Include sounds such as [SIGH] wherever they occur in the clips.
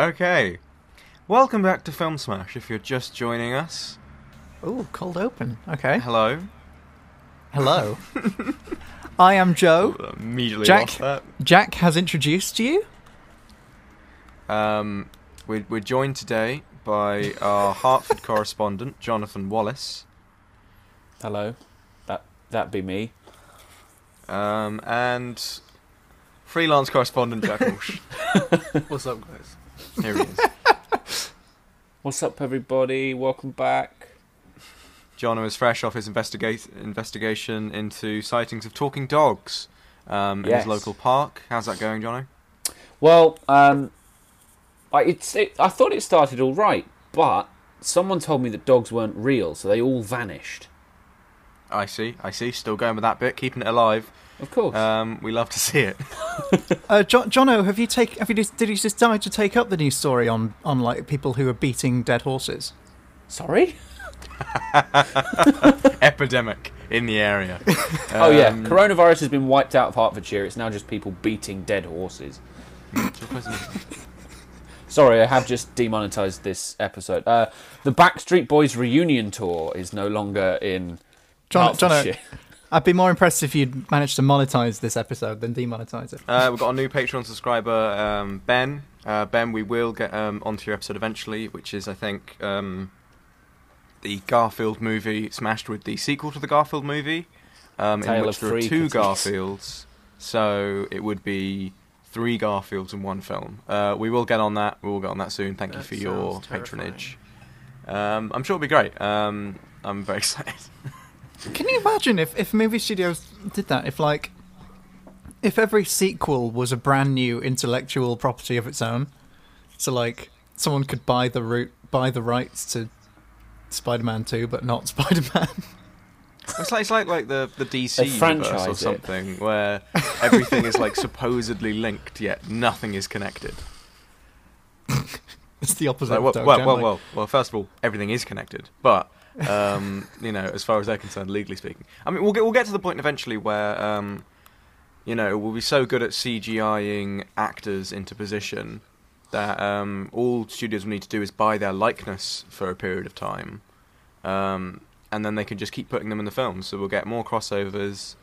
Okay. Welcome back to Film Smash if you're just joining us. Ooh, cold open. Okay. Hello. Hello. [LAUGHS] I am Joe. Immediately Jack? lost that. Jack has introduced you. Um, we're, we're joined today by our [LAUGHS] Hertford correspondent, Jonathan Wallace, Hello. That that be me. um, and freelance correspondent Jack Walsh. [LAUGHS] What's up, guys? Here he is. [LAUGHS] What's up, everybody? Welcome back. Jono is fresh off his investigate, investigation into sightings of talking dogs um, in Yes. his local park. How's that going, Jono? Well, um, I it's it, I thought it started all right, but someone told me that dogs weren't real, so they all vanished. I see, I see. Still going with that bit, keeping it alive. Of course. Um, we love to see it. [LAUGHS] Uh, jo- Jono, have you take? Have you just, did you just decide to take up the news story on on like people who are beating dead horses? Sorry. [LAUGHS] Epidemic in the area. [LAUGHS] oh yeah, Um, coronavirus has been wiped out of Hertfordshire. It's now just people beating dead horses. Sorry, I have just demonetized this episode. Uh, the Backstreet Boys reunion tour is no longer in John, Jono, Hertfordshire. I'd be more impressed if you'd managed to monetize this episode than demonetize it. Uh, we've got a new Patreon subscriber, um, Ben. Uh, ben, we will get um, onto your episode eventually, which is, I think, um, the Garfield movie smashed with the sequel to the Garfield movie, um, in Tale which of there are three two critiques. Garfields. So it would be three Garfields in one film. Uh, we will get on that. We will get on that soon. Thank you for your sounds patronage. Um, I'm sure it'll be great. Um, I'm very [LAUGHS] excited. Can you imagine if, if movie studios did that? If like, if every sequel was a brand new intellectual property of its own, so like someone could buy the root, buy the rights to Spider-Man Two, but not [LAUGHS] Spider-Man. It's like it's like like the the DC universe franchise or it. something where everything is like [LAUGHS] supposedly linked yet nothing is connected. [LAUGHS] it's the opposite. Like, of well, Dirk well, well, Gently. well, well, first of all, everything is connected, but um, you know, as far as they're concerned, legally speaking, I mean, we'll get we'll get to the point eventually where um, you know we'll be so good at CGIing actors into position that um, all studios will need to do is buy their likeness for a period of time, um, and then they can just keep putting them in the films. So we'll get more crossovers.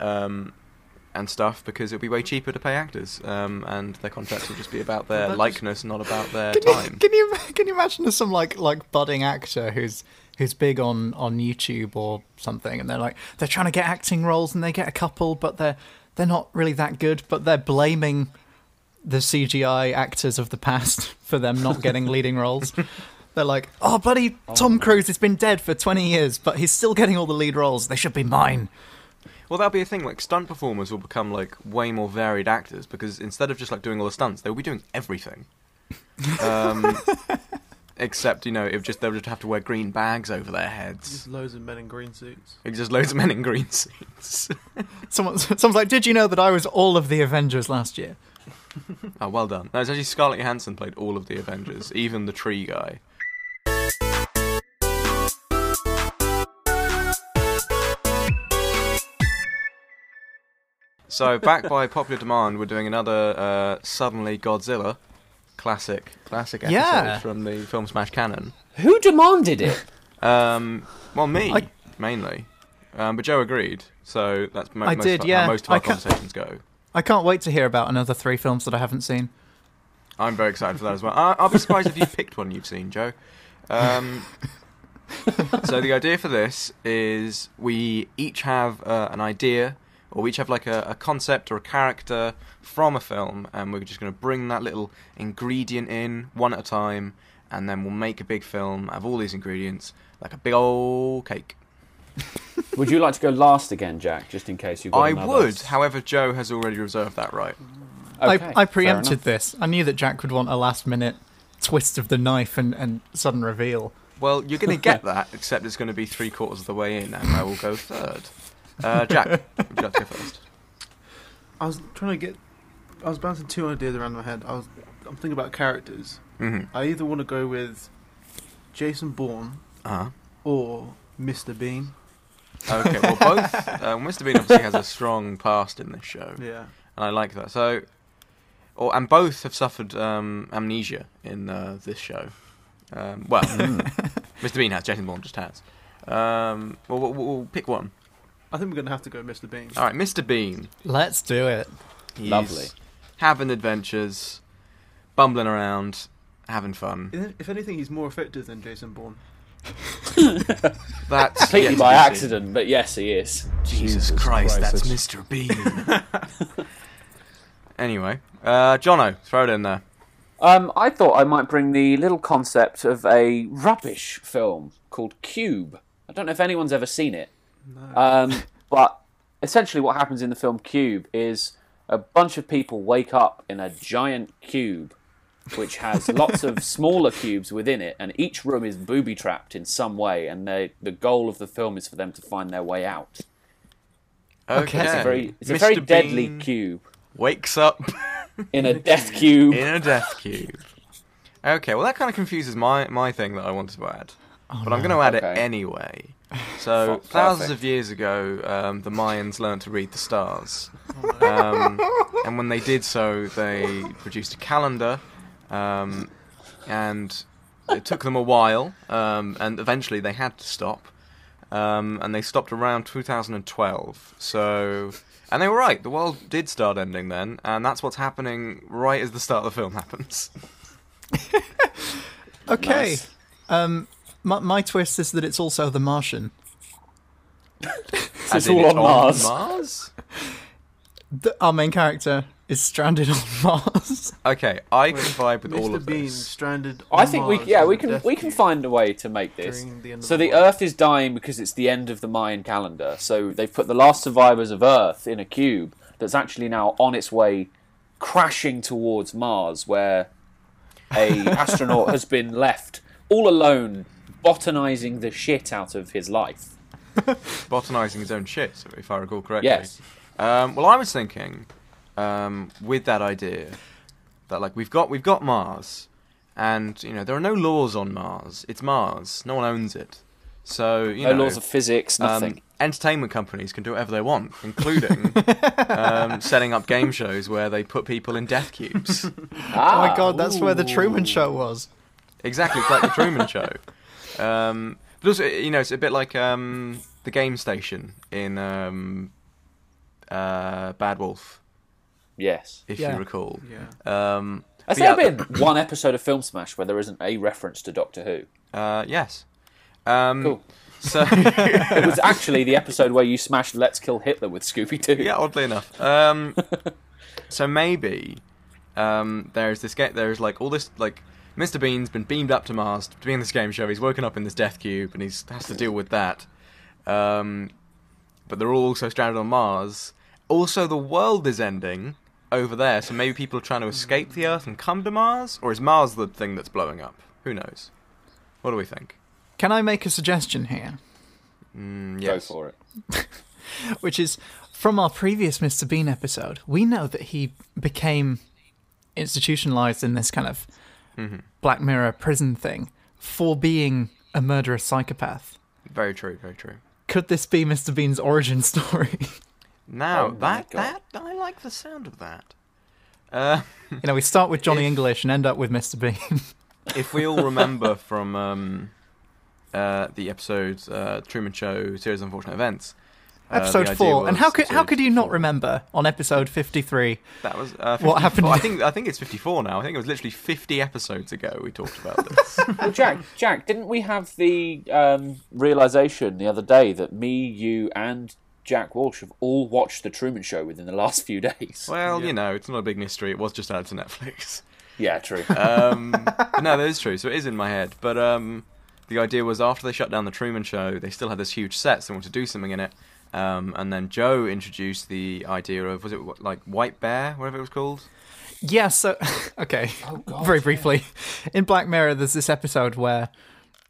Um, and stuff because it'll be way cheaper to pay actors, um, and their contracts will just be about their likeness, not about their Can time. you, can you can you imagine there's some like like budding actor who's who's big on on YouTube or something, and they're like they're trying to get acting roles and they get a couple, but they're they're not really that good, but they're blaming the CGI actors of the past [LAUGHS] for them not getting leading roles. They're like, oh, bloody Tom Cruise has been dead for 20 years, but he's still getting all the lead roles. They should be mine. Well, that'll be a thing. Like stunt performers will become like way more varied actors because instead of just like doing all the stunts, they'll be doing everything. Um, [LAUGHS] except you know, if just they'll just have to wear green bags over their heads. Just loads of men in green suits. It's just loads of men in green [LAUGHS] suits. Someone, someone's like, did you know that I was all of the Avengers last year? oh, well done. No, it's actually Scarlett Johansson played all of the Avengers, even the tree guy. So, back by popular demand, we're doing another uh, Suddenly Godzilla classic, classic episode Yeah. from the Film Smash canon. Who demanded it? Um, well, me I- mainly, um, but Joe agreed. So that's mo- I most did, of, yeah. how most of our conversations go. I can't wait to hear about another three films that I haven't seen. I'm very excited for that as well. I- I'll be surprised if you [LAUGHS] picked one you've seen, Joe. Um, [LAUGHS] so the idea for this is we each have uh, an idea, or we each have like a, a concept or a character from a film, and we're just going to bring that little ingredient in one at a time, and then we'll make a big film out of all these ingredients, like a big old cake. [LAUGHS] Would you like to go last again, Jack, just in case you've got I another- would, however, Joe has already reserved that right. Okay, I, I preempted this. I knew that Jack would want a last minute twist of the knife and, and sudden reveal. Well, you're going to get [LAUGHS] that, except it's going to be three quarters of the way in, and I will go third. Uh, Jack, would you like to go first? I was trying to get. I was bouncing two ideas around my head. I was. I'm thinking about characters. Mm-hmm. I either want to go with Jason Bourne Uh-huh. or Mr. Bean. Okay, well, both. [LAUGHS] Um, Mr. Bean obviously has a strong past in this show, Yeah. and Yeah. I like that. So, or and both have suffered um, amnesia in uh, this show. Um, well, [LAUGHS] Mr. Bean has. Jason Bourne just has. Um, well, we'll, we'll pick one. I think we're gonna have to go Mr. Bean. All right, Mr. Bean. Let's do it. He's Lovely. having adventures, bumbling around, having fun. If- If anything, he's more effective than Jason Bourne. [LAUGHS] That's Completely by be seen. accident, but yes, he is. Jesus, Jesus Christ, Christ, that's that's- Mr. Bean. [LAUGHS] anyway, uh, Jono, throw it in there. Um, I thought I might bring the little concept of a rubbish film called Cube. I don't know if anyone's ever seen it. Um, but essentially, what happens in the film Cube is a bunch of people wake up in a giant cube, which has [LAUGHS] lots of smaller cubes within it, and each room is booby trapped in some way. And they, the goal of the film is for them to find their way out. Okay, It's a very, it's a very deadly Bean cube wakes up [LAUGHS] in a death cube. in a death cube. Okay, well that kind of confuses my my thing that I wanted to add, but I'm going to add it anyway. So F- thousands perfect. of years ago, um, the Mayans learned to read the stars, um, and when they did so, they produced a calendar, um, and it took them a while, um, and eventually they had to stop, um, and they stopped around 2012. So, and they were right. The world did start ending then, and that's what's happening right as the start of the film happens. [LAUGHS] Okay. Nice. Um, my, my twist is that it's also The Martian. it's all on Mars. Mars? The, our main character is stranded on [LAUGHS] Mars. Okay, I can vibe with all of Bean this. stranded. I on think we Mars yeah in we a can death we can cube find a way to make this. during the end of So the, the world. Earth is dying because it's the end of the Mayan calendar. So they've put the last survivors of Earth in a cube that's actually now on its way crashing towards Mars, where a [LAUGHS] astronaut has been left all alone, botanizing the shit out of his life. [LAUGHS] botanizing his own shit, if I recall correctly. Yes. Um, well, I was thinking, um, with that idea, that like we've got we've got Mars, and you know there are no laws on Mars. It's Mars. No one owns it. So you No know, laws of physics, nothing. Um, entertainment companies can do whatever they want, including um, [LAUGHS] setting up game shows where they put people in death cubes. [LAUGHS] oh my god, that's where the Truman Show was. Exactly, it's like the Truman Show. Um, but also, you know, it's a bit like um, the game station in um, uh, Bad Wolf, yes. if Yeah. you recall. yeah. Um, Has but there yeah, been one episode of Film Smash where there isn't a reference to Doctor Who? Uh, yes. Um, Cool. So, [LAUGHS] [LAUGHS] It was actually the episode where you smashed Let's Kill Hitler with Scooby Doo. yeah, oddly enough. Um, [LAUGHS] so maybe um, there's this ga- there's like all this like Mr. Bean's been beamed up to Mars to be in this game show. He's woken up in this death cube and he's has to deal with that. Um, but they're all also stranded on Mars. Also, the world is ending over there, so maybe people are trying to escape the Earth and come to Mars, or is Mars the thing that's blowing up? Who knows? What do we think? Can I make a suggestion here? Mm, Go for it. [LAUGHS] Which is from our previous Mr. Bean episode, we know that he became institutionalized in this kind of Black Mirror prison thing for being a murderous psychopath. Very true. Very true. Could this be Mr. Bean's origin [LAUGHS] story? Now Oh that that I like the sound of that. Uh, [LAUGHS] you know, we start with Johnny If- English and end up with Mr. Bean. [LAUGHS] if we all remember from um, uh, the episode uh, Truman Show series of unfortunate events, the episode idea four. And how could how could you not remember on episode fifty-three? That was uh, What happened? I think I think it's fifty-four now. I think it was literally fifty episodes ago we talked about this. [LAUGHS] Well, Jack, Jack, didn't we have the um, realization the other day that me, you, and Jack Walsh have all watched the Truman Show within the last few days? well, Yeah. you know, it's not a big mystery. It was just added to Netflix. Yeah, true. Um, [LAUGHS] no, that is true. So it is in my head. But um, the idea was after they shut down the Truman Show, they still had this huge set, so they wanted to do something in it. Um, and then Joe introduced the idea of was it like White Bear, whatever it was called. Yeah, so [LAUGHS] okay. God, Very yeah. briefly. In Black Mirror there's this episode where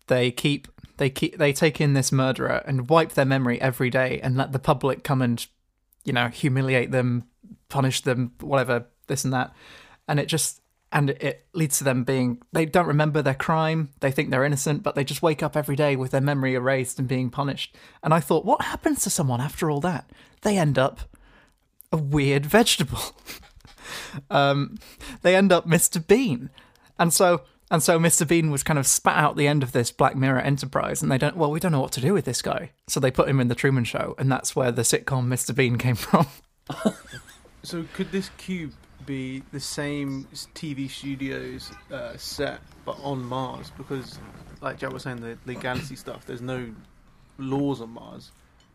they keep they keep they take in this murderer and wipe their memory every day and let the public come and you know, humiliate them, punish them, whatever, this and that. And it just and it leads to them being they don't remember their crime, they think they're innocent, but they just wake up every day with their memory erased and being punished. And I thought, what happens to someone after all that? They end up a weird vegetable. [LAUGHS] um, they end up Mr. Bean, and so and so Mr. Bean was kind of spat out the end of this Black Mirror enterprise, and they don't. Well, we don't know what to do with this guy, so they put him in the Truman Show, and that's where the sitcom Mr. Bean came [LAUGHS] from. So could this cube be the same TV studios uh, set but on Mars? Because, like Jack was saying, the legality stuff. There's no laws on Mars,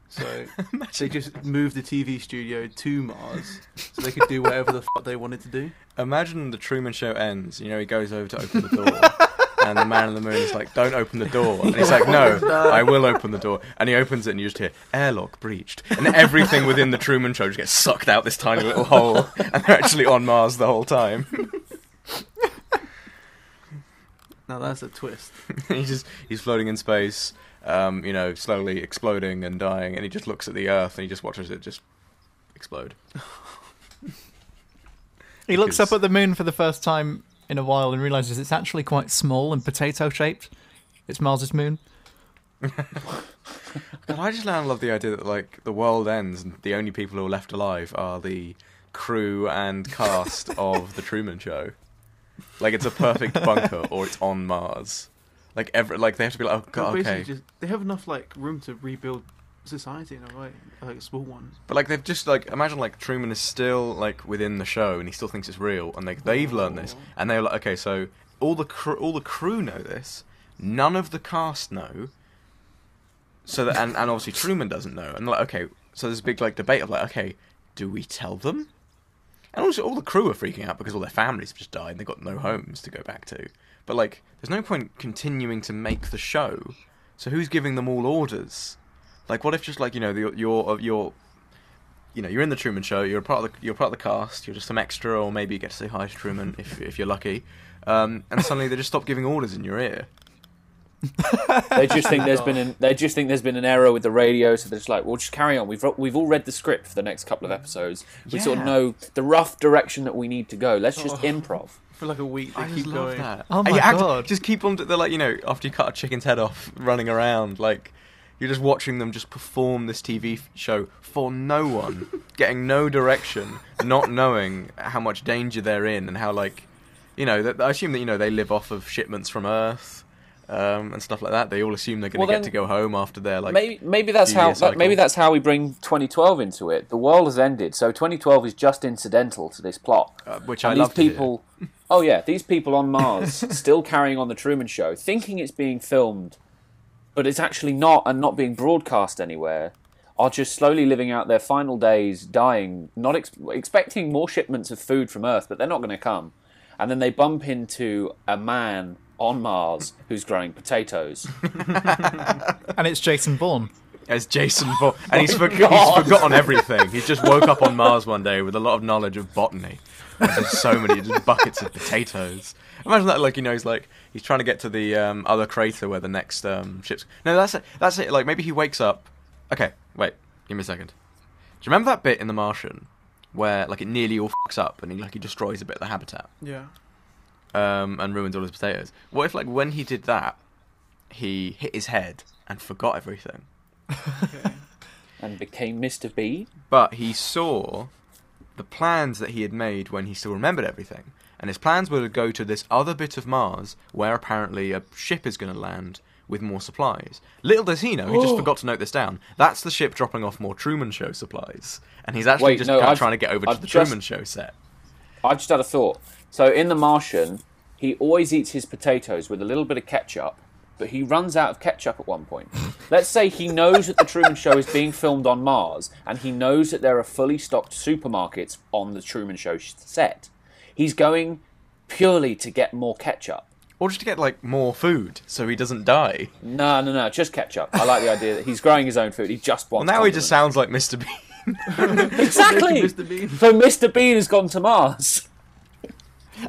so [LAUGHS] they just moved the TV studio to Mars so they could do whatever the [LAUGHS] fuck they wanted to do. Imagine the Truman Show ends. You know, he goes over to open the door, [LAUGHS] and the man on the moon is like, "Don't open the door." And he's like, [LAUGHS] "No, I will open the door." And he opens it, and you just hear airlock breached, and everything within the Truman Show just gets sucked out this tiny little hole, and they're actually on Mars the whole time. [LAUGHS] Now that's a twist. [LAUGHS] he's just he's floating in space, um, you know, slowly exploding and dying, and he just looks at the Earth and he just watches it just explode. He looks up at the moon for the first time in a while and realizes it's actually quite small and potato shaped. It's Mars's moon. [LAUGHS] But I just now love the idea that like the world ends and the only people who are left alive are the crew and cast [LAUGHS] of the Truman Show. Like it's a perfect bunker, or it's on Mars. Like every like they have to be like, oh god, okay. just, they have enough like room to rebuild society in a way, like a small one. But like they've just like imagine like Truman is still like within the show and he still thinks it's real, and like they've learned this, and they're like, okay, so all the cr- all the crew know this, none of the cast know. So that and, and obviously Truman doesn't know, and like okay, so there's a big like debate of like, okay, do we tell them? And also all the crew are freaking out because all their families have just died and they've got no homes to go back to. But like, there's no point continuing to make the show. So who's giving them all orders? Like, what if just like you know the, your your you know, you're in the Truman Show. You're a part of the you're part of the cast. You're just some extra, or maybe you get to say hi to Truman if if you're lucky. Um, and suddenly they just stop giving orders in your ear. They just think there's been an they just think there's been an error with the radio, so they're just like, "We'll just carry on. We've we've all read the script for the next couple of episodes. We sort of know the rough direction that we need to go. Let's just Oh. improv." For like a week, they I keep just love going. that. Oh my you act- God. Just keep on. They're like you know, after you cut a chicken's head off, running around like. You're just watching them just perform this TV show for no one, [LAUGHS] getting no direction, not knowing how much danger they're in, and how like, you know, that, I assume that you know they live off of shipments from Earth, um, and stuff like that. They all assume they're going to Well, get to go home after their like. maybe maybe that's how that, maybe that's how we bring 2012 into it. The world has ended, so 2012 is just incidental to this plot. uh, which I And love these to people, oh yeah, these people on Mars [LAUGHS] still carrying on the Truman Show, thinking it's being filmed, but it's actually not, and not being broadcast anywhere. Are just slowly living out their final days, dying, not ex- expecting more shipments of food from Earth, but they're not going to come. And then they bump into a man on Mars who's growing potatoes. [LAUGHS] And it's Jason Bourne. as Jason Bourne, and he's, oh for- he's forgotten everything. He's just woke up on Mars one day with a lot of knowledge of botany. And There's so many just buckets of potatoes. Imagine that, like you know, he's like he's trying to get to the um, other crater where the next um, ship's. No, that's it. That's it. Like maybe he wakes up. Okay, wait. Give me a second. Do you remember that bit in The Martian where like it nearly all fucks up and he like he destroys a bit of the habitat Yeah. um, and ruins all his potatoes? What if like when he did that, he hit his head and forgot everything? Okay. [LAUGHS] and became Mr. B. but he saw the plans that he had made when he still remembered everything. And his plans were to go to this other bit of Mars where apparently a ship is going to land with more supplies. Little does he know, he just oh. forgot to note this down. That's the ship dropping off more Truman Show supplies. And he's actually Wait, just no, kind of trying to get over to I've the just- Truman Show set. I've just had a thought. So in The Martian, he always eats his potatoes with a little bit of ketchup, but he runs out of ketchup at one point. [LAUGHS] Let's say he knows that the Truman Show is being filmed on Mars, and he knows that there are fully stocked supermarkets on the Truman Show set. He's going purely to get more ketchup. Or just to get, like, more food so he doesn't die. No, no, no, just ketchup. I like the idea that he's growing his own food. He just wants. Well, wants. now he just sounds like Mr. Bean. [LAUGHS] [LAUGHS] exactly. Mr. Bean. So Mr. Bean has gone to Mars.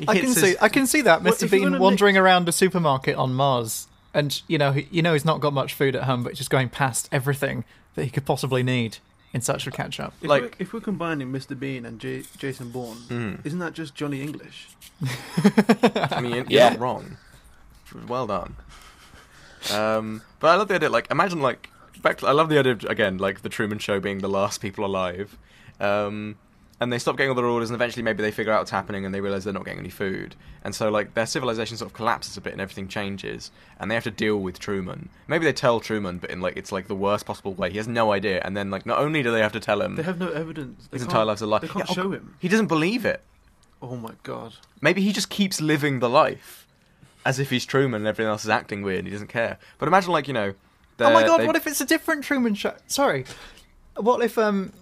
I can his- see I can see that Mr. if Bean gonna wandering around a supermarket on Mars, and you know he, you know he's not got much food at home, but just going past everything that he could possibly need in search of ketchup. If, Like- we're, if we're combining Mr. Bean and J- Jason Bourne, Hmm. isn't that just Johnny English? [LAUGHS] I mean, you're Yeah. not wrong. Well done. Um, but I love the idea. Like, imagine like back. To, I love the idea of, again, like the Truman Show being the last people alive, um, and they stop getting all their orders, and eventually maybe they figure out what's happening, and they realize they're not getting any food, and so like their civilization sort of collapses a bit, and everything changes, and they have to deal with Truman. Maybe they tell Truman, but in like it's like the worst possible way. He has no idea, and then like not only do they have to tell him They have no evidence. They his entire life's a lie, They can't Yeah, oh, show him. he doesn't believe it. Oh my god. Maybe he just keeps living the life as if he's Truman and everything else is acting weird and he doesn't care. But imagine, like, you know. Oh my god! What if it's a different Truman Show? Sorry, what if um,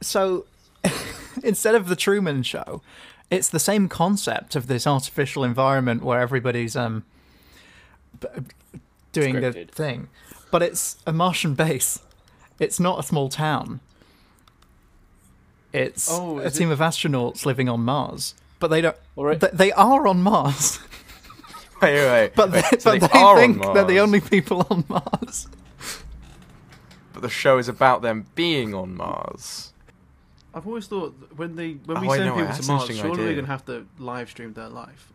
so [LAUGHS] instead of the Truman Show, it's the same concept of this artificial environment where everybody's um doing the thing, but it's a Martian base. It's not a small town. It's Oh, a team of astronauts living on Mars, but they don't. Alright. They, they are on Mars, [LAUGHS] Wait, wait, wait. but they, Wait, so but they they think they're the only people on Mars. But the show is about them being on Mars. I've always thought when they when Oh, we I send know, people to Mars, surely idea. we're gonna have to live stream their life.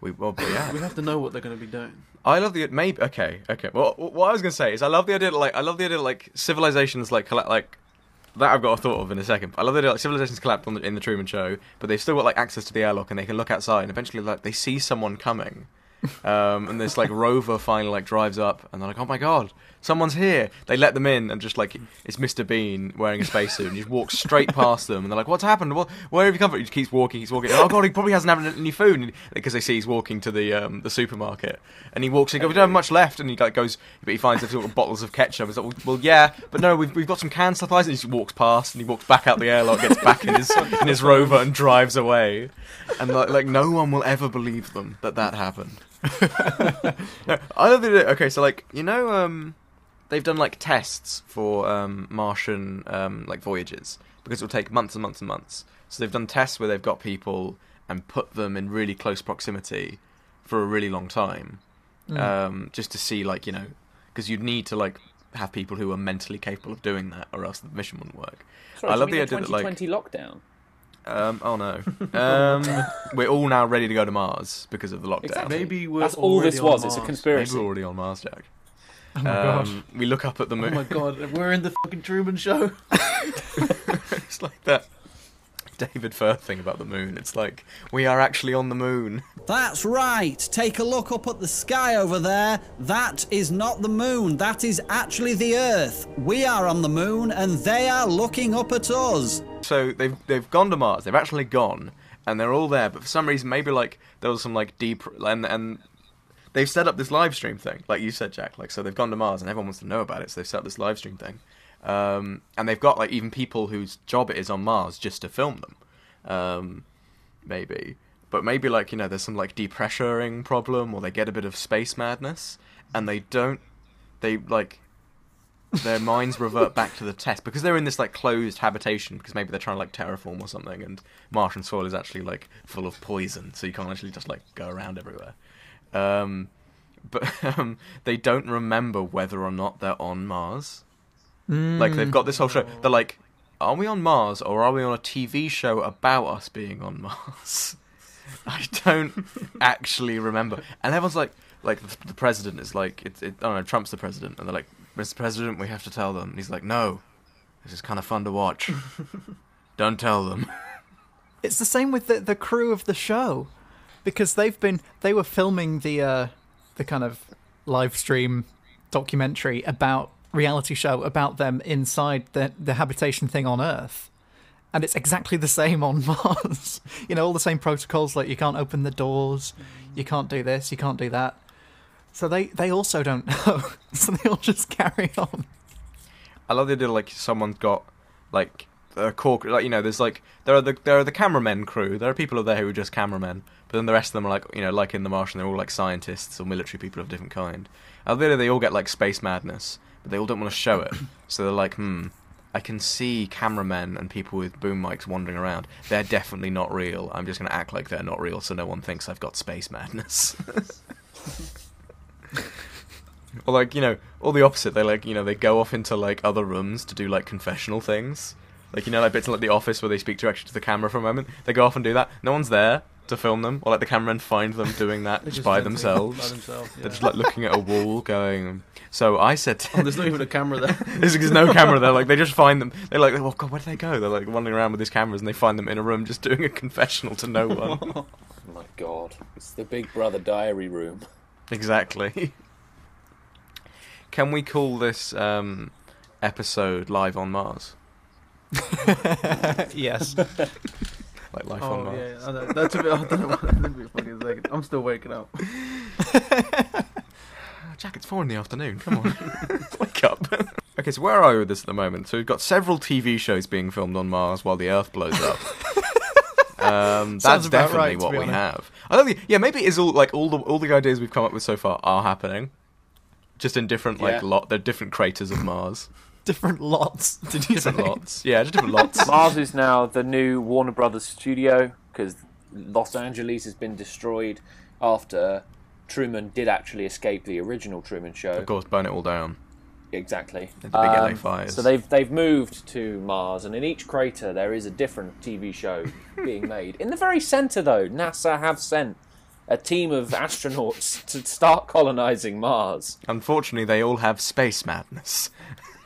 We, well, but yeah. We have to know what they're gonna be doing. I love the maybe okay okay. Well, what I was gonna say is I love the idea that, like I love the idea that, like civilizations like colla- like that I've got a thought of in a second. I love the idea like civilizations collapse on the, in the Truman Show, but they've still got like access to the airlock and they can look outside and eventually like they see someone coming. [LAUGHS] Um, and this like rover finally like drives up and they're like, oh my god, someone's here. They let them in and just like it's Mr. Bean wearing a spacesuit and he just walks straight past them and they're like, what's happened? What, where have you come from? He just keeps walking, he's walking. Oh god, he probably hasn't had any food because they see he's walking to the um, the supermarket and he walks. He goes, we don't have much left and he like goes, but he finds a few bottles of ketchup. He's like, well, well, yeah, but no, we've we've got some canned supplies. And he just walks past and he walks back out the airlock, gets back in his in his rover and drives away. And like, like no one will ever believe them that that happened. [LAUGHS] no, okay. So like you know, um, they've done like tests for um, Martian um, like voyages because it will take months and months and months. So they've done tests where they've got people and put them in really close proximity for a really long time, um, just to see like you know, because you'd need to like have people who are mentally capable of doing that, or else the mission wouldn't work. Sorry, I love the idea that like 2020 lockdown. um, oh no, [LAUGHS] um, we're all now ready to go to Mars because of the lockdown. Exactly. Maybe we're That's all this on was. It's a conspiracy. Maybe we're already on Mars, Jack. Oh my gosh. Um, we look up at the moon. Oh my god, we're in the fucking Truman Show. [LAUGHS] it's like that David Firth thing about the moon. It's like we are actually on the moon. That's right. Take a look up at the sky over there. That is not the moon. That is actually the Earth. We are on the moon and they are looking up at us. So they've they've gone to Mars. They've actually gone, and they're all there. But for some reason, maybe like there was some like deep and and they've set up this live stream thing, like you said, Jack. Like so, they've gone to Mars, and everyone wants to know about it. So they've set up this live stream thing, um, and they've got like even people whose job it is on Mars just to film them, um, maybe. But maybe like you know, there's some like depressuring problem, or they get a bit of space madness, and they don't. They like their [LAUGHS] minds revert back to the test because they're in this like closed habitation because maybe they're trying to like terraform or something and Martian soil is actually like full of poison so you can't actually just like go around everywhere. Um, but [LAUGHS] um, they don't remember whether or not they're on Mars. Like they've got this whole show. They're like, are we on Mars or are we on a TV show about us being on Mars? [LAUGHS] I don't [LAUGHS] actually remember. And everyone's like, like the, the president is like, it's, it, I don't know, Trump's the president, and they're like, Mr. President, we have to tell them. And he's like, no, this is kind of fun to watch. don't tell them. It's the same with the the crew of the show, because they've been they were filming the uh, the kind of live stream documentary about reality show about them inside the the habitation thing on Earth, and it's exactly the same on [LAUGHS] Mars. you know, all the same protocols like you can't open the doors, you can't do this, you can't do that. So they they also don't [LAUGHS] know. so they all just carry on. I love the idea like someone's got like a core like you know there's like there are the there are the cameramen crew there are people over there who are just cameramen but then the rest of them are like you know like in the Martian they're all like scientists or military people of different kind. Love they all get like space madness but they all don't want to show it [COUGHS] so they're like hmm I can see cameramen and people with boom mics wandering around they're definitely not real I'm just going to act like they're not real so no one thinks I've got space madness. [LAUGHS] Or like you know, all the opposite. They like you know they go off into like other rooms to do like confessional things. Like you know, like bits like the office where they speak directly to the camera for a moment. They go off and do that. No one's there. To film them, or like the cameramen find them doing that just by themselves. By themselves. They're just like looking at a wall, going. So I said, to- Oh, there's not even a camera there. [LAUGHS] there's, there's no camera there. Like they just find them. They're like, oh god, where did they go? They're like wandering around with these cameras, and they find them in a room just doing a confessional to no one. [LAUGHS] Oh my god. It's the Big Brother diary room. exactly. Can we call this um, episode live on Mars? [LAUGHS] yes. Like life on Oh Mars. yeah, I know. that's a bit. I don't know. What, that's a bit fucking second. I'm still waking up. [LAUGHS] Jack, it's four in the afternoon. Come on, [LAUGHS] wake up. [LAUGHS] okay, so where are we with this at the moment? So we've got several TV shows being filmed on Mars while the Earth blows up. um, that's definitely right, what we honest. have. I don't think. Yeah, maybe it's all like all the all the ideas we've come up with so far are happening, just in different like Yeah. lot. They're different craters of Mars, [LAUGHS] Different lots. [LAUGHS] Did you different say? lots. Yeah, just different lots. [LAUGHS] Mars is now the new Warner Brothers studio because Los Angeles has been destroyed after Truman did actually escape the original Truman Show. Of course, burn it all down. Exactly. Um, The big LA fires. So they've they've moved to Mars, and in each crater there is a different TV show being made. In the very center, though, NASA have sent a team of astronauts to start colonizing Mars. Unfortunately, they all have space madness.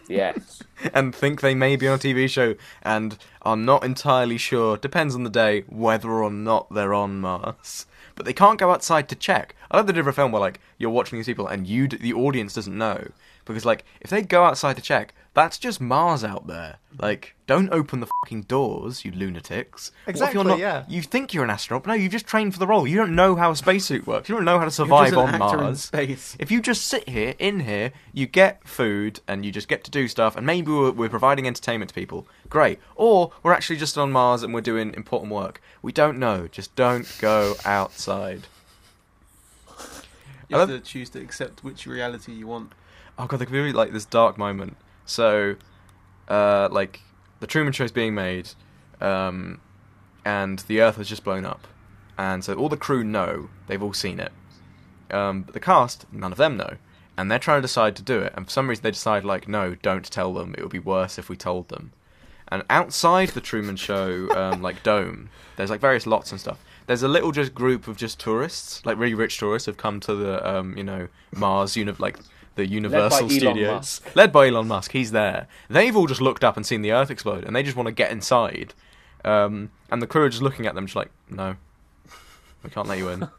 Yes. [LAUGHS] and think they may be on a TV show and are not entirely sure, depends on the day, whether or not they're on Mars. But they can't go outside to check. I love the different film where like you're watching these people and you, d- the audience, doesn't know because like if they go outside to check, that's just Mars out there. Like, don't open the fucking doors, you lunatics. What if Exactly, you're not- yeah. You think you're an astronaut, but no, you've just trained for the role. You don't know how a spacesuit works. You don't know how to survive You're just on an actor in Mars. space. If you just sit here, in here, you get food and you just get to do stuff, and maybe we're, we're providing entertainment to people, great. Or we're actually just on Mars and we're doing important work. We don't know. Just don't go outside. You have to choose to accept which reality you want. Oh god, there could be like this dark moment. So, uh, like the Truman Show's being made, um, and the Earth has just blown up, and so all the crew know they've all seen it. Um, but the cast, none of them know, and they're trying to decide to do it. And for some reason, they decide like, no, don't tell them. It would be worse if we told them. And outside the Truman Show, um, like dome, there's like various lots and stuff. There's a little just group of just tourists, like really rich tourists, have come to the um, you know Mars, uni- like the Universal Elon Studios, Musk. led by Elon Musk. He's there. They've all just looked up and seen the Earth explode, and they just want to get inside. Um, and the crew are just looking at them, just like, no, we can't let you in. [LAUGHS]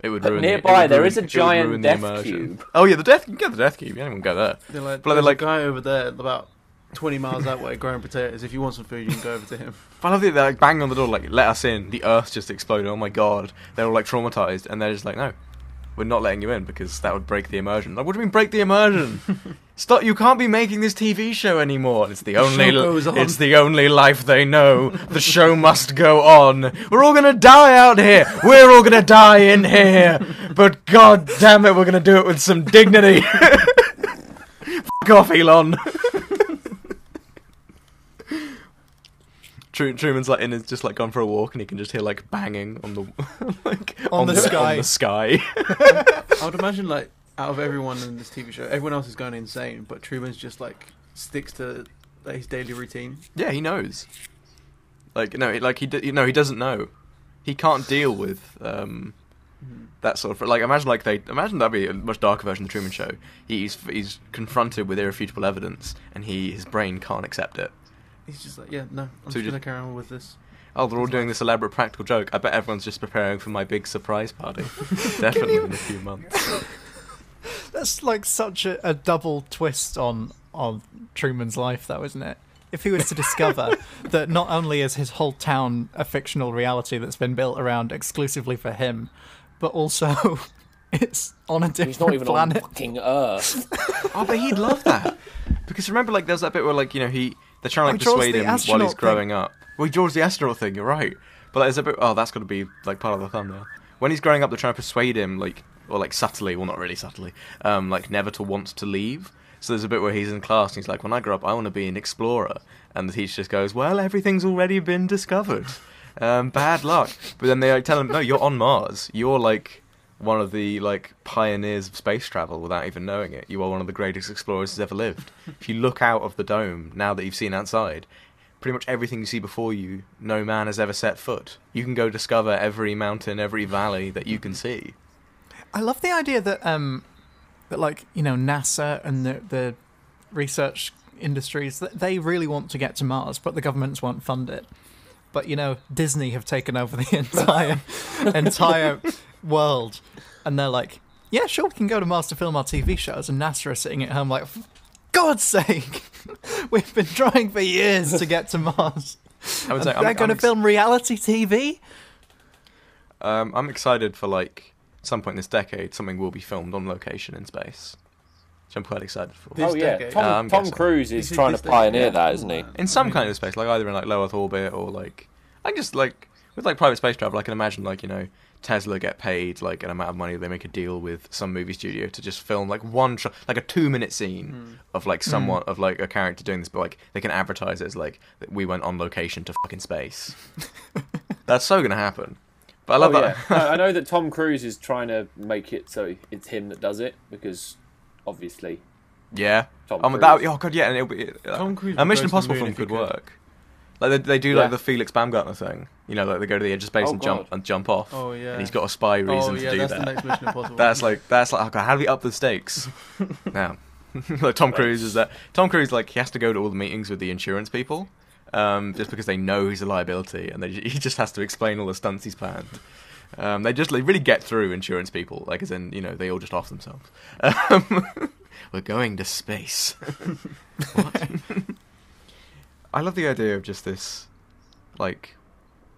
It would But ruin. the- nearby would there ruin- is a giant death immersion. cube. Oh yeah, the death. You can get the death cube. You don't even go there. They're like, But they're there's like- a guy over there about 20 miles that way growing potatoes. If you want some food, you can go over to him. But [LAUGHS] I love that they're like banging on the door, like let us in. The Earth just exploded. Oh my god! They're all like traumatized, and they're just like, no, we're not letting you in because that would break the immersion. Like, what do you mean break the immersion? [LAUGHS] Stop! You can't be making this TV show anymore. It's the only. on. It's the only life they know. The show must go on. We're all gonna die out here. We're all gonna die in here. But god damn it, we're gonna do it with some dignity. [LAUGHS] Fuck off, Elon. [LAUGHS] Truman's like in his just like gone for a walk and he can just hear like banging on the [LAUGHS] like On the sky. on the sky. I would imagine, like, out of everyone in this TV show, everyone else is going insane, but Truman's just, like, sticks to like, his daily routine. yeah, he knows. Like no, like he d- you know he doesn't know. He can't deal with um that sort of like imagine like they imagine that'd be a much darker version of the Truman Show. He's he's confronted with irrefutable evidence and he his brain can't accept it. He's just like, yeah, no, I'm So just just- going to carry on with this. Oh, they're all doing this elaborate practical joke. I bet everyone's just preparing for my big surprise party. [LAUGHS] Definitely in a few months. [LAUGHS] That's like such a, a double twist on on Truman's life, though, isn't it? If he was to discover [LAUGHS] that not only is his whole town a fictional reality that's been built around exclusively for him, but also it's on a different He's not even planet. on fucking Earth. Oh, but he'd love that. Because remember, like, there's that bit where, like, you know, he they're trying to like dissuade him while he's thing. growing up. Well, he draws the astronaut thing. You're right. But like, there's a bit. Oh, that's got to be like part of the thumbnail. When he's growing up, they're trying to persuade him, like, or like subtly, well, not really subtly, um, like never to want to leave. So there's a bit where he's in class and he's like, "When I grow up, I want to be an explorer." And the teacher just goes, "Well, everything's already been discovered. Um, bad luck." But then they like, tell him, "No, you're on Mars. You're like." One of the like pioneers of space travel without even knowing it. You are one of the greatest explorers who's ever lived. [LAUGHS] if you look out of the dome now that you've seen outside, pretty much everything you see before you, no man has ever set foot. You can go discover every mountain, every valley that you can see. I love the idea that um that like you know NASA and the the research industries that they really want to get to Mars, but the governments won't fund it. But you know Disney have taken over the [LAUGHS] entire [LAUGHS] entire world, and they're like, yeah, sure, we can go to Mars to film our TV shows, and NASA are sitting at home like, God's sake, [LAUGHS] we've been trying for years to get to Mars. I would say they're going to ex- film reality TV. Um, I'm excited for like some point this decade, something will be filmed on location in space, which I'm quite excited for. This oh yeah, decade. Tom, Uh, Tom. Cruise You is trying to this decade. pioneer that, isn't he? in some kind of space, like either in like low Earth orbit or like I just like with like private space travel, I can imagine like you know Tesla get paid like an amount of money. They make a deal with some movie studio to just film like one tr- like a two minute scene of like someone of like a character doing this, but like they can advertise it as like we went on location to fucking space. [LAUGHS] That's so gonna happen. But I love oh, that. yeah. [LAUGHS] I I know that Tom Cruise is trying to make it so it's him that does it because obviously Yeah. Tom um, Cruise. that, oh god, yeah, and it'll be Tom Cruise a Mission go to the Impossible film could could. work. Like they, they do Yeah. like the Felix Baumgartner thing, you know, like they go to the edge of space Oh, and jump God. and jump off. Oh, yeah. and he's got a spy reason oh yeah, to do that's that. the next Mission Impossible. [LAUGHS] That's like that's like okay, how do we up the stakes? [LAUGHS] now, [LAUGHS] like Tom Cruise is that Tom Cruise like he has to go to all the meetings with the insurance people, um, just because they know he's a liability, and they, he just has to explain all the stunts he's planned. Um, they just they really get through insurance people, like as in you know they all just off themselves. Um, we're going to space. what? I love the idea of just this, like,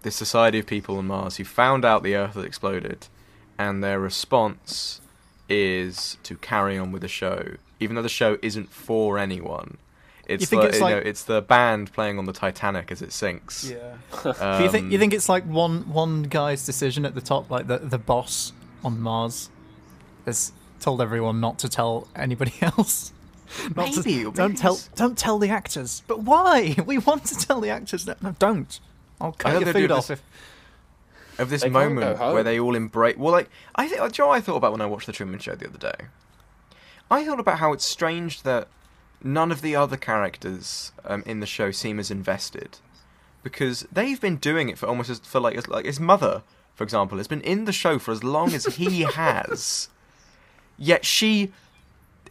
this society of people on Mars who found out the Earth had exploded, and their response is to carry on with the show, even though the show isn't for anyone. It's think the, it's you know, like- it's the band playing on the Titanic as it sinks. yeah. [LAUGHS] Do you think you Um, think it's like one one guy's decision at the top, like the the boss on Mars, has told everyone not to tell anybody [LAUGHS] else? [LAUGHS] Not to- Maybe, or don't tell don't tell the actors. But why? [LAUGHS] We want to tell the actors. that no don't. I'll cut hope your food off this- if. of this They moment where they all embrace. Well, like I think, do you know what I thought about when I watched the Truman Show the other day? I thought about how it's strange that none of the other characters um, in the show seem as invested, because they've been doing it for almost as for like as, like his mother, for example, has been in the show for as long as he [LAUGHS] has. Yet she,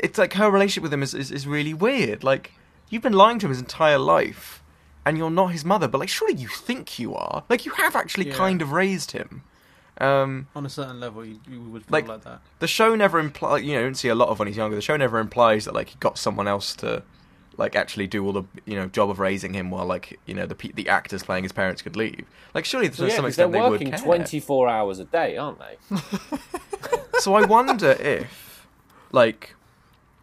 it's like her relationship with him is, is, is really weird. Like you've been lying to him his entire life, and you're not his mother. But like, surely you think you are. Like you have actually Yeah. kind of raised him. Um, On a certain level, you, you would feel Like- like, that. the show never implies. You know, you don't see a lot of when he's younger. The show never implies that like he got someone else to, like, actually do all the you know job of raising him while like you know the pe- the actors playing his parents could leave. Like surely to Well, yeah, some 'cause they're extent they would working care. 24 hours a day, aren't they? [LAUGHS] [LAUGHS] So I wonder if, like,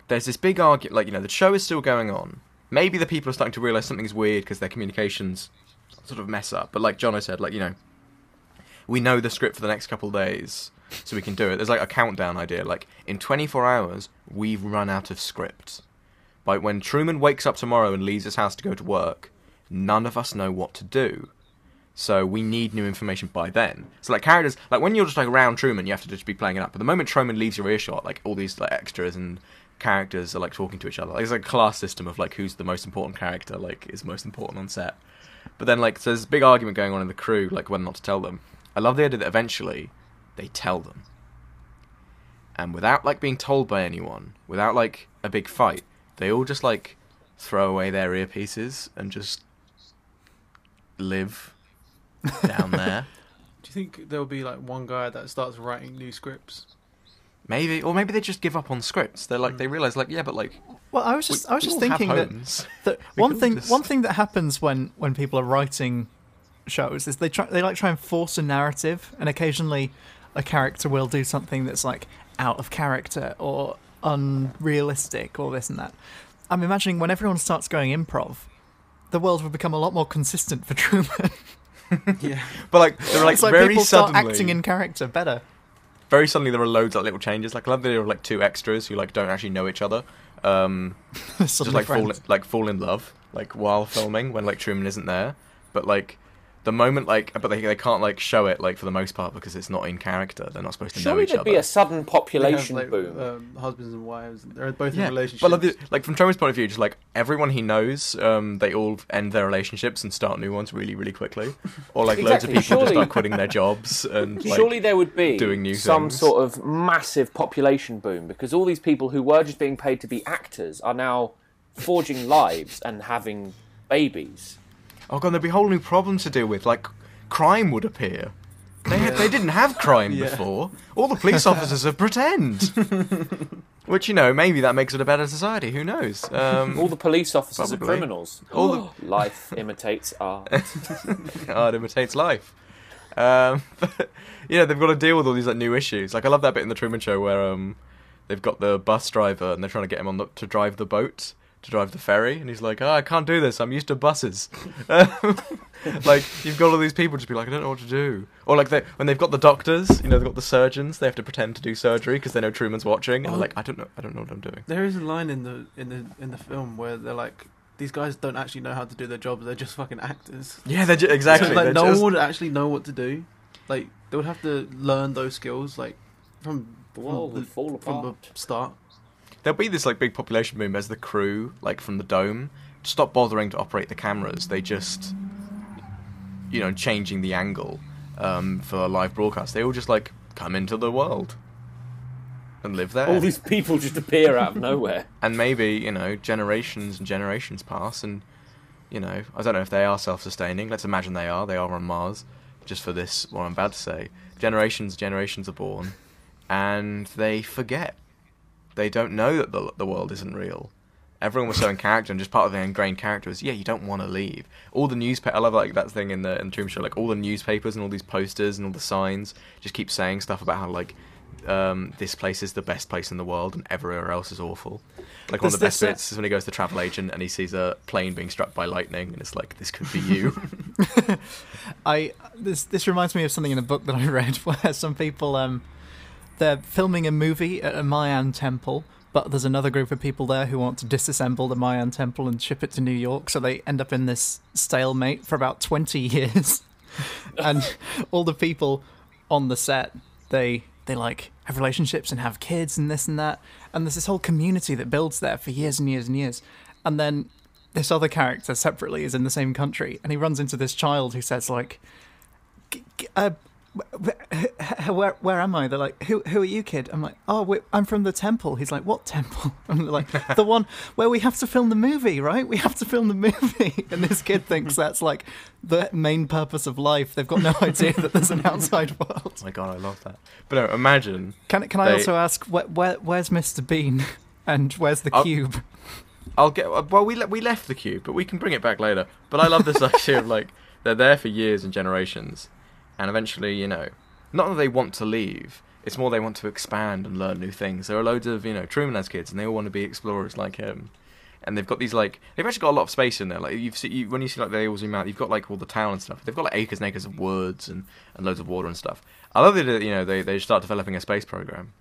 there's this big argument. Like, you know, the show is still going on. Maybe the people are starting to realize something's weird because their communications sort of mess up. But like John I said, like you know, we know the script for the next couple days, so we can do it. There's like a countdown idea. Like in 24 hours, we've run out of script. By when Truman wakes up tomorrow and leaves his house to go to work, none of us know what to do. So we need new information by then. So like characters, like when you're just like around Truman, you have to just be playing it up. But the moment Truman leaves your earshot, like all these like extras and characters are like talking to each other. Like, like a class system of like who's the most important character, like is most important on set. But then like so there's a big argument going on in the crew, like whether not to tell them. I love the idea that eventually they tell them. And without like being told by anyone, without like a big fight, they all just like throw away their earpieces and just live down there. [LAUGHS] Do you think there'll be like one guy that starts writing new scripts? Maybe, or maybe they just give up on scripts. They're like hmm. they realize, like, yeah, but like, Well, I was we- just I was just thinking that [LAUGHS] that one thing just- one thing that happens when when people are writing shows is they try they like try and force a narrative and occasionally a character will do something that's like out of character or unrealistic or this and that i'm imagining when everyone starts going improv the world would become a lot more consistent for [LAUGHS] Truman. [LAUGHS] yeah. But like, there are like it's like very people start suddenly, acting in character better. Very suddenly there are loads of little changes. Like, I love the idea of like two extras who like don't actually know each other. Um, [LAUGHS] just like fall like fall in love like while filming when like Truman isn't there. But like the moment like, but they they can't like show it like for the most part because it's not in character. They're not supposed to know Surely each there'd other. be a sudden They have, population like, boom. Um, husbands and wives. They're both yeah, in relationships. but like, the- like from Truman's point of view, just like everyone he knows, um, they all end their relationships and start new ones really, really quickly, or like loads of Exactly, people just surely- start quitting their jobs and like, Surely there would be doing new some things. sort of massive population boom because all these people who were just being paid to be actors are now forging lives and having babies. Oh god, there'd be whole new problems to deal with. Like crime would appear. They had, they didn't have crime Yeah. before. All the police [LAUGHS] officers are pretend. Which you know, maybe that makes it a better society. Who knows? Um, All the police officers are criminals. All the- [GASPS] Life imitates art. [LAUGHS] art imitates life. Um, [LAUGHS] but you know, they've got to deal with all these like new issues. Like I love that bit in the Truman Show where um, they've got the bus driver and they're trying to get him on the, to drive the boat, to drive the ferry, and he's like, "Oh, I can't do this. I'm used to buses." Um, [LAUGHS] like you've got all these people just be like, "I don't know what to do," or like they, when they've got the doctors, you know, they've got the surgeons, they have to pretend to do surgery because they know Truman's watching, and Oh. they're like, "I don't know, I don't know what I'm doing." There is a line in the in the in the film where they're like, these guys don't actually know how to do their jobs. They're just fucking actors. Yeah, they're ju- exactly. Like they're no just- one would actually know what to do. Like they would have to learn those skills like from The world from would fall from the start. There'll be this like big population boom as the crew, like from the dome, stop bothering to operate the cameras. They just, you know, changing the angle um, for a live broadcast. They all just like come into the world and live there. All these people just appear out of nowhere. [LAUGHS] and maybe you know generations and generations pass, and you know I don't know if they are self-sustaining. Let's imagine they are. They are on Mars. Just for this, what I'm about to say, generations, generations are born, and they forget. They don't know that the the world isn't real. Everyone was so in character, and just part of the ingrained character is, yeah, you don't want to leave. All the newspaper, I love like that thing in the in the Truman Show, like all the newspapers and all these posters and all the signs just keep saying stuff about how like um, this place is the best place in the world and everywhere else is awful. Like one of the best uh, bits is when he goes to travel agent and he sees a plane being struck by lightning, and it's like this could be you. [LAUGHS] I this this reminds me of something in a book that I read [LAUGHS] where some people um they're filming a movie at a Mayan temple, but there's another group of people there who want to disassemble the Mayan temple and ship it to New York, so they end up in this stalemate for about 20 [LAUGHS] years. and all the people on the set, they they like have relationships and have kids and this and that, and there's this whole community that builds there for years and years and years. And then this other character separately is in the same country, and he runs into this child who says like, "G- g- uh, [LAUGHS] where where am I? They're like, who who are you, kid? I'm like, oh, we I'm from the temple. He's like, what temple? [LAUGHS] I'm like, the one where we have to film the movie, right? We have to film the movie. [LAUGHS] And this kid thinks that's like the main purpose of life. They've got no idea that there's an outside world. oh my god, I love that. But no, imagine Can can I also ask where, where where's Mr. Bean and where's the I'll- cube? I'll get. Uh, well, we le- we left the cube, but we can bring it back later. But I love this idea of like they're there for years and generations, and eventually, you know, not that they want to leave. It's more they want to expand and learn new things. There are loads of you know Truman has kids, and they all want to be explorers like him. And they've got these like they've actually got a lot of space in there. Like you've see, you, when you see like they all zoom out, you've got like all the town and stuff. They've got like acres and acres of woods and, and loads of water and stuff. I love that you know they they start developing a space program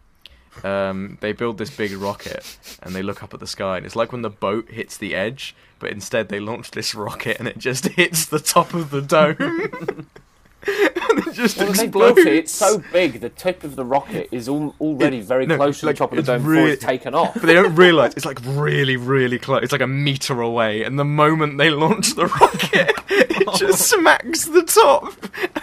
um, they build this big rocket and they look up at the sky and it's like when the boat hits the edge but instead they launch this rocket and it just [LAUGHS] hits the top of the dome [LAUGHS] it just Well, explodes it. It's so big. The tip of the rocket is al- already very no, close to like, the top of the dome before really- it's taken off. but they don't realize it's like really really close it's like a meter away and the moment they launch the rocket it [LAUGHS] just smacks the top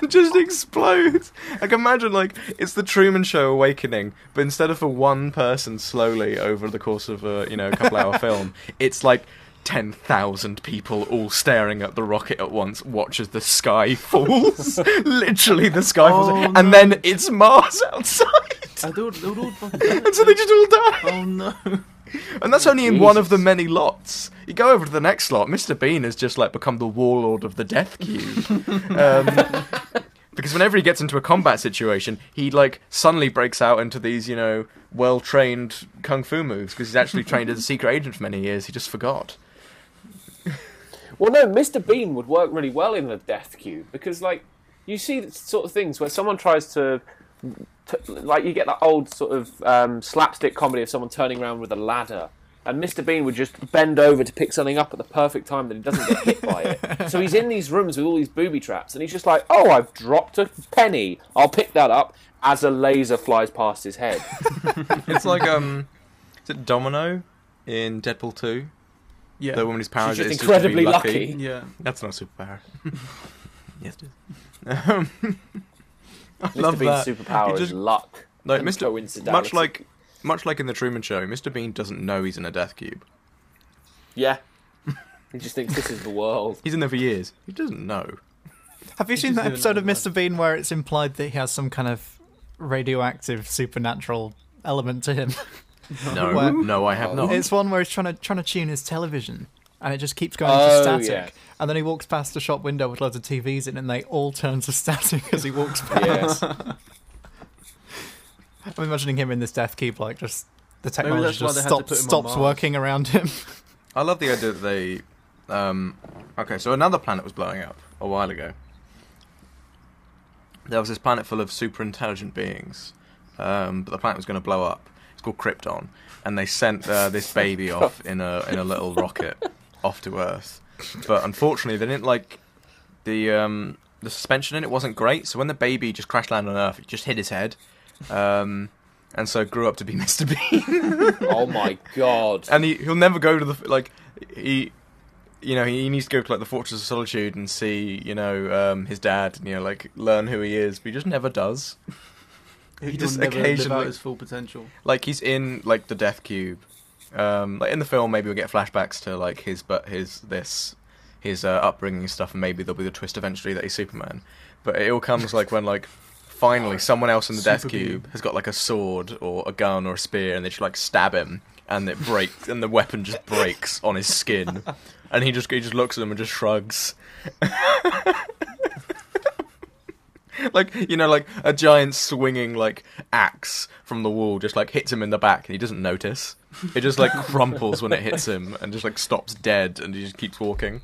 and just explodes like imagine like it's the truman show awakening but instead of for one person slowly over the course of a you know a couple hour [LAUGHS] film it's like 10,000 people all staring at the rocket at once watch as the sky [LAUGHS] falls [LAUGHS] literally the sky falls Oh, and then it's mars outside [LAUGHS] they would all fucking and so they just all die Oh no! and that's only in one of the many lots. You go over to the next lot, Mr. Bean has just like become the warlord of the Death Cube. um, because whenever he gets into a combat situation, he like suddenly breaks out into these, you know, well-trained kung fu moves because he's actually trained as a secret agent for many years. He just forgot. Well, no, Mr. Bean would work really well in the Death Cube because, like, you see the sort of things where someone tries to, to like, you get that old sort of um, slapstick comedy of someone turning around with a ladder and Mr. Bean would just bend over to pick something up at the perfect time that he doesn't get hit by it. [LAUGHS] So he's in these rooms with all these booby traps, and he's just like, "Oh, I've dropped a penny. I'll pick that up." As a laser flies past his head. [LAUGHS] It's like um, is it Domino in Deadpool two? Yeah. The woman whose power She's is just to be incredibly lucky. lucky. yeah. That's not a superpower. [LAUGHS] yes, it is. Um, [LAUGHS] I Mr. love Bean's that. superpower He is just- luck. Like Mr. Much like, much like in the Truman Show, Mr. Bean doesn't know he's in a death cube. Yeah. He just thinks this is the world. He's in there for years. He doesn't know. Have you He seen that episode of. Mr. Bean where it's implied that he has some kind of radioactive supernatural element to him? [LAUGHS] No, [LAUGHS] Where- no, I have not. It's one where he's trying to trying to tune his television, and it just keeps going Oh, to static. yeah. And then he walks past a shop window with loads of TVs in, and they all turn to [LAUGHS] static as he walks past. Yes. [LAUGHS] I'm imagining him in this death cube, like just the technology just they stops put him on stops working around him. I love the idea that they. Um, okay, so another planet was blowing up a while ago. There was this planet full of super intelligent beings, um, but the planet was going to blow up. Called Krypton, and they sent uh, this [LAUGHS] baby off in a in a little rocket off to Earth. But unfortunately, they didn't like the um, the suspension in it wasn't great. So when the baby just crash landed on Earth, it just hit his head, um, and so grew up to be [LAUGHS] Mr. Bean. oh my god. and he he'll never go to the like he you know he needs to go to like the fortress of solitude and see you know um, his dad and you know like learn who he is but he just never does He just just never live occasionally- his full potential. like he's in like the death cube um like in the film maybe we'll get flashbacks to like his but his this his uh, upbringing stuff and maybe there'll be the twist eventually that he's superman but it all comes like when like finally someone else in the death Super Bean. cube has got like a sword or a gun or a spear and they just like stab him and it breaks and the weapon just breaks on his skin [LAUGHS] and he just he just looks at them and just shrugs [LAUGHS] [LAUGHS] like you know like a giant swinging like axe from the wall just like hits him in the back and he doesn't notice it just like [LAUGHS] crumples when it hits him and just like stops dead and he just keeps walking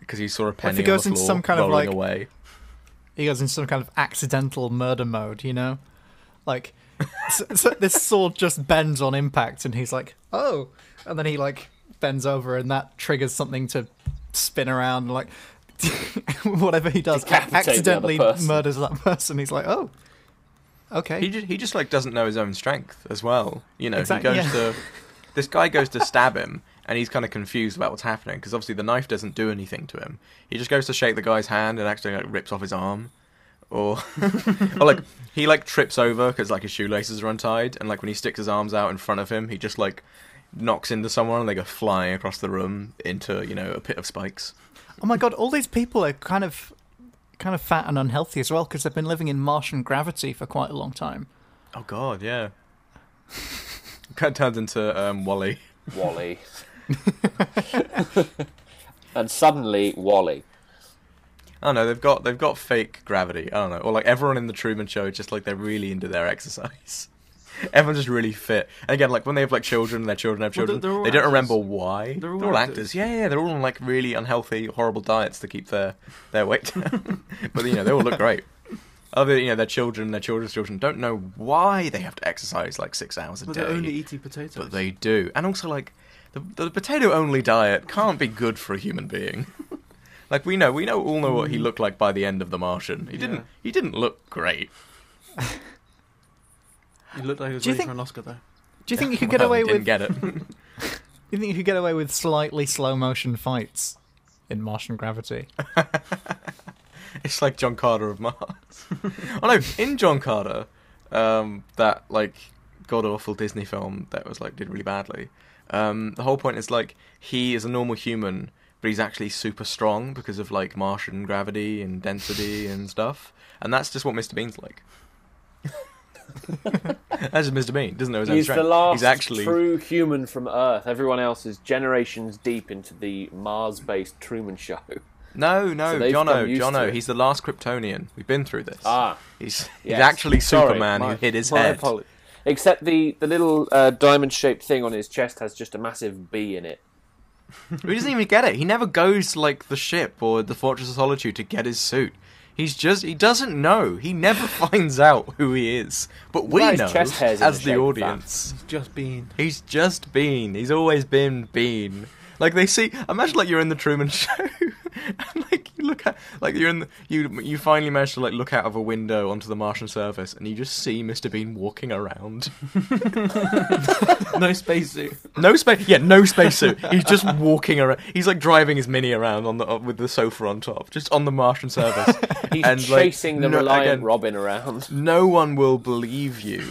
because he saw a penny he goes on the into some kind of, like- away he goes in some kind of accidental murder mode, you know? Like, so, [LAUGHS] so this sword just bends on impact, and he's like, oh. And then he, like, bends over, and that triggers something to spin around, like, [LAUGHS] whatever he does, Decapitate the other accidentally murders that person. He's like, oh, okay. he just he just like doesn't know his own strength as well you know Exact- he goes yeah. to this guy goes to stab him and he's kind of confused about what's happening because obviously the knife doesn't do anything to him he just goes to shake the guy's hand and actually like rips off his arm or [LAUGHS] or like he like trips over because like his shoelaces are untied and like when he sticks his arms out in front of him he just like knocks into someone and they go flying across the room into you know a pit of spikes Oh my god, all these people are kind of kind of fat and unhealthy as well because they've been living in Martian gravity for quite a long time. oh god yeah kind of turns into um, WALL-E WALL-E. and suddenly, WALL-E. I don't know. They've got they've got fake gravity. I don't know, or like everyone in the Truman Show, just like they're really into their exercise. Everyone's just really fit. And again, like when they have like children, and their children have Well, children. they're- they're they don't actors. remember why. They're all actors. actors. Yeah, yeah. They're all on like really unhealthy, horrible diets to keep their their weight down. [LAUGHS] but you know, they all look great. Other, you know, their children, their children's children don't know why they have to exercise like six hours a But day, they're only eating potatoes. but they do. And also, like the the potato only diet can't be good for a human being. [LAUGHS] like we know, we know all know what he mm. looked like by the end of The Martian. He didn't. He didn't look great. [LAUGHS] He looked like he was Do you ready think- for an Oscar, though. Do you think you could get away he didn't with? get it. [LAUGHS] [LAUGHS] You think you could get away with slightly slow motion fights in Martian gravity? [LAUGHS] it's like John Carter of Mars. oh no, in John Carter, um, that like god awful Disney film that was like did really badly. Um, the whole point is like he is a normal human, but he's actually super strong because of like Martian gravity and density and stuff. And that's just what Mr. Bean's like. [LAUGHS] that's just Mr. Bean. Doesn't know his own He's strength. the last he's actually true human from Earth. Everyone else is generations deep into the Mars-based Truman Show. no, So no, they've Jono, come used to Jono. it. He's the last Kryptonian. We've been through this. Ah, he's yes. he's actually Sorry, Superman my- who hit his my head. apolo- Except the the little uh, diamond-shaped thing on his chest has just a massive B in it. [LAUGHS] He doesn't even get it. He never goes to, like the ship or the Fortress of Solitude to get his suit. He's just he doesn't know. He never [LAUGHS] finds out who he is. But we know as the the audience. He's just been. He's just Bean. He's always been Bean. Like they see, imagine like you're in the Truman [LAUGHS] Show, [LAUGHS] and like you look at, like you're in, the, you you finally manage to like look out of a window onto the Martian surface, and you just see Mr. Bean walking around. No [LAUGHS] spacesuit. No space, yeah, no spacesuit. He's just walking around. He's like driving his mini around on the uh, with the sofa on top, just on the Martian surface. [LAUGHS] He's and, like, chasing the no- Reliant again, Robin around. no one will believe you.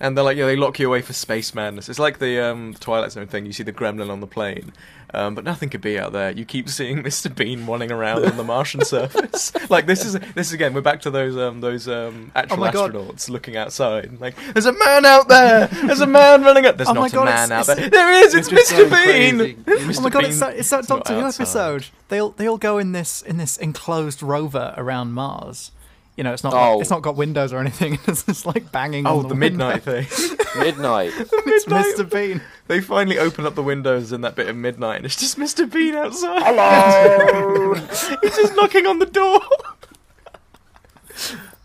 and they're like, yeah, they lock you away for space madness. It's like the um, Twilight Zone thing. You see the gremlin on the plane, um, but nothing could be out there. You keep seeing [LAUGHS] Mr. Bean running around on the Martian surface. [LAUGHS] like this is this is again. We're back to those um, those um, actual my God. astronauts looking outside. Like, there's a man out there. There's a man running up. There's Oh not God, a man it's- out it's- there. There is. It's They're Mr. Bean. Mr. [LAUGHS] Oh my god, it's that, it's that Doctor Who episode. They all they all go in this in this enclosed rover around Mars. You know, it's not Oh. it's not got windows or anything. [LAUGHS] It's just like banging. Oh, on the, the midnight thing. [LAUGHS] Midnight. [LAUGHS] It's midnight. Mr. Bean. They finally open up the windows in that bit of midnight, and it's just Mr. Bean outside. Hello. He's just knocking on the door.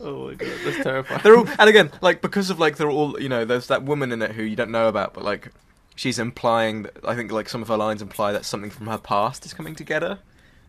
Oh my god, that's terrifying. They're all, and again, like because of like they're all, you know, there's that woman in it who you don't know about, but like she's implying that I think like some of her lines imply that something from her past is coming to get her.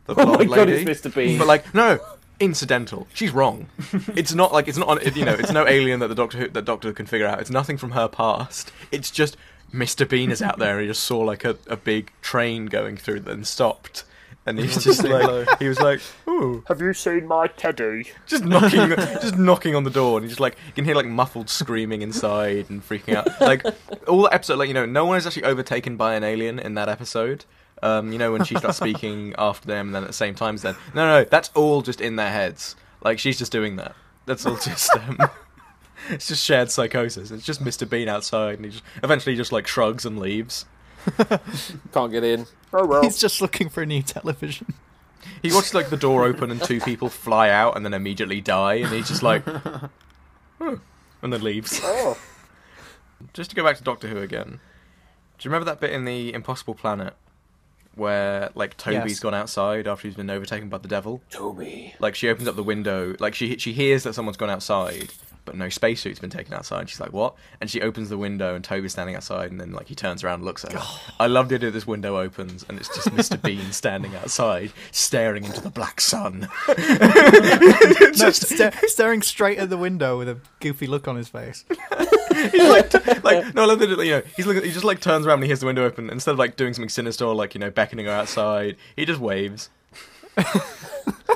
The Oh my blonde god, it's Mr. Bean. But like, no, incidental. She's wrong. [LAUGHS] It's not like it's not on. You know, it's no alien that the doctor that doctor can figure out. It's nothing from her past. It's just Mr. Bean is out there. and He just saw like a, a big train going through, then stopped, and he's just like he was like, ooh, Have you seen my teddy? just knocking, just knocking on the door, and you just like you can hear like muffled screaming inside and freaking out. Like all that episode, like you know, no one is actually overtaken by an alien in that episode. Um, you know, when she starts speaking [LAUGHS] after them, and then at the same time, as them. No, no, that's all just in their heads. Like she's just doing that. That's all just um, [LAUGHS] it's just shared psychosis. It's just Mr. Bean outside, and he just eventually just like shrugs and leaves. [LAUGHS] Can't get in. Oh well. He's just looking for a new television. He watches like the door open and two people fly out and then immediately die, and he's just like, oh, and then leaves. Oh. Just to go back to Doctor Who again, do you remember that bit in the Impossible Planet where like Toby's Yes. gone outside after he's been overtaken by the devil? Toby. Like she opens up the window, like she she hears that someone's gone outside, but no spacesuit's been taken outside. She's like, "What?" And she opens the window, and Toby's standing outside, and then like he turns around and looks at her. I love the idea this window opens, and it's just Mr. Bean standing outside, staring into the black sun. [LAUGHS] Just sta- staring straight at the window with a goofy look on his face. [LAUGHS] he's like, t- like no, I love that, you know, he's looking, he just like turns around and he hears the window open. Instead of like doing something sinister or like you know beckoning her outside, he just waves.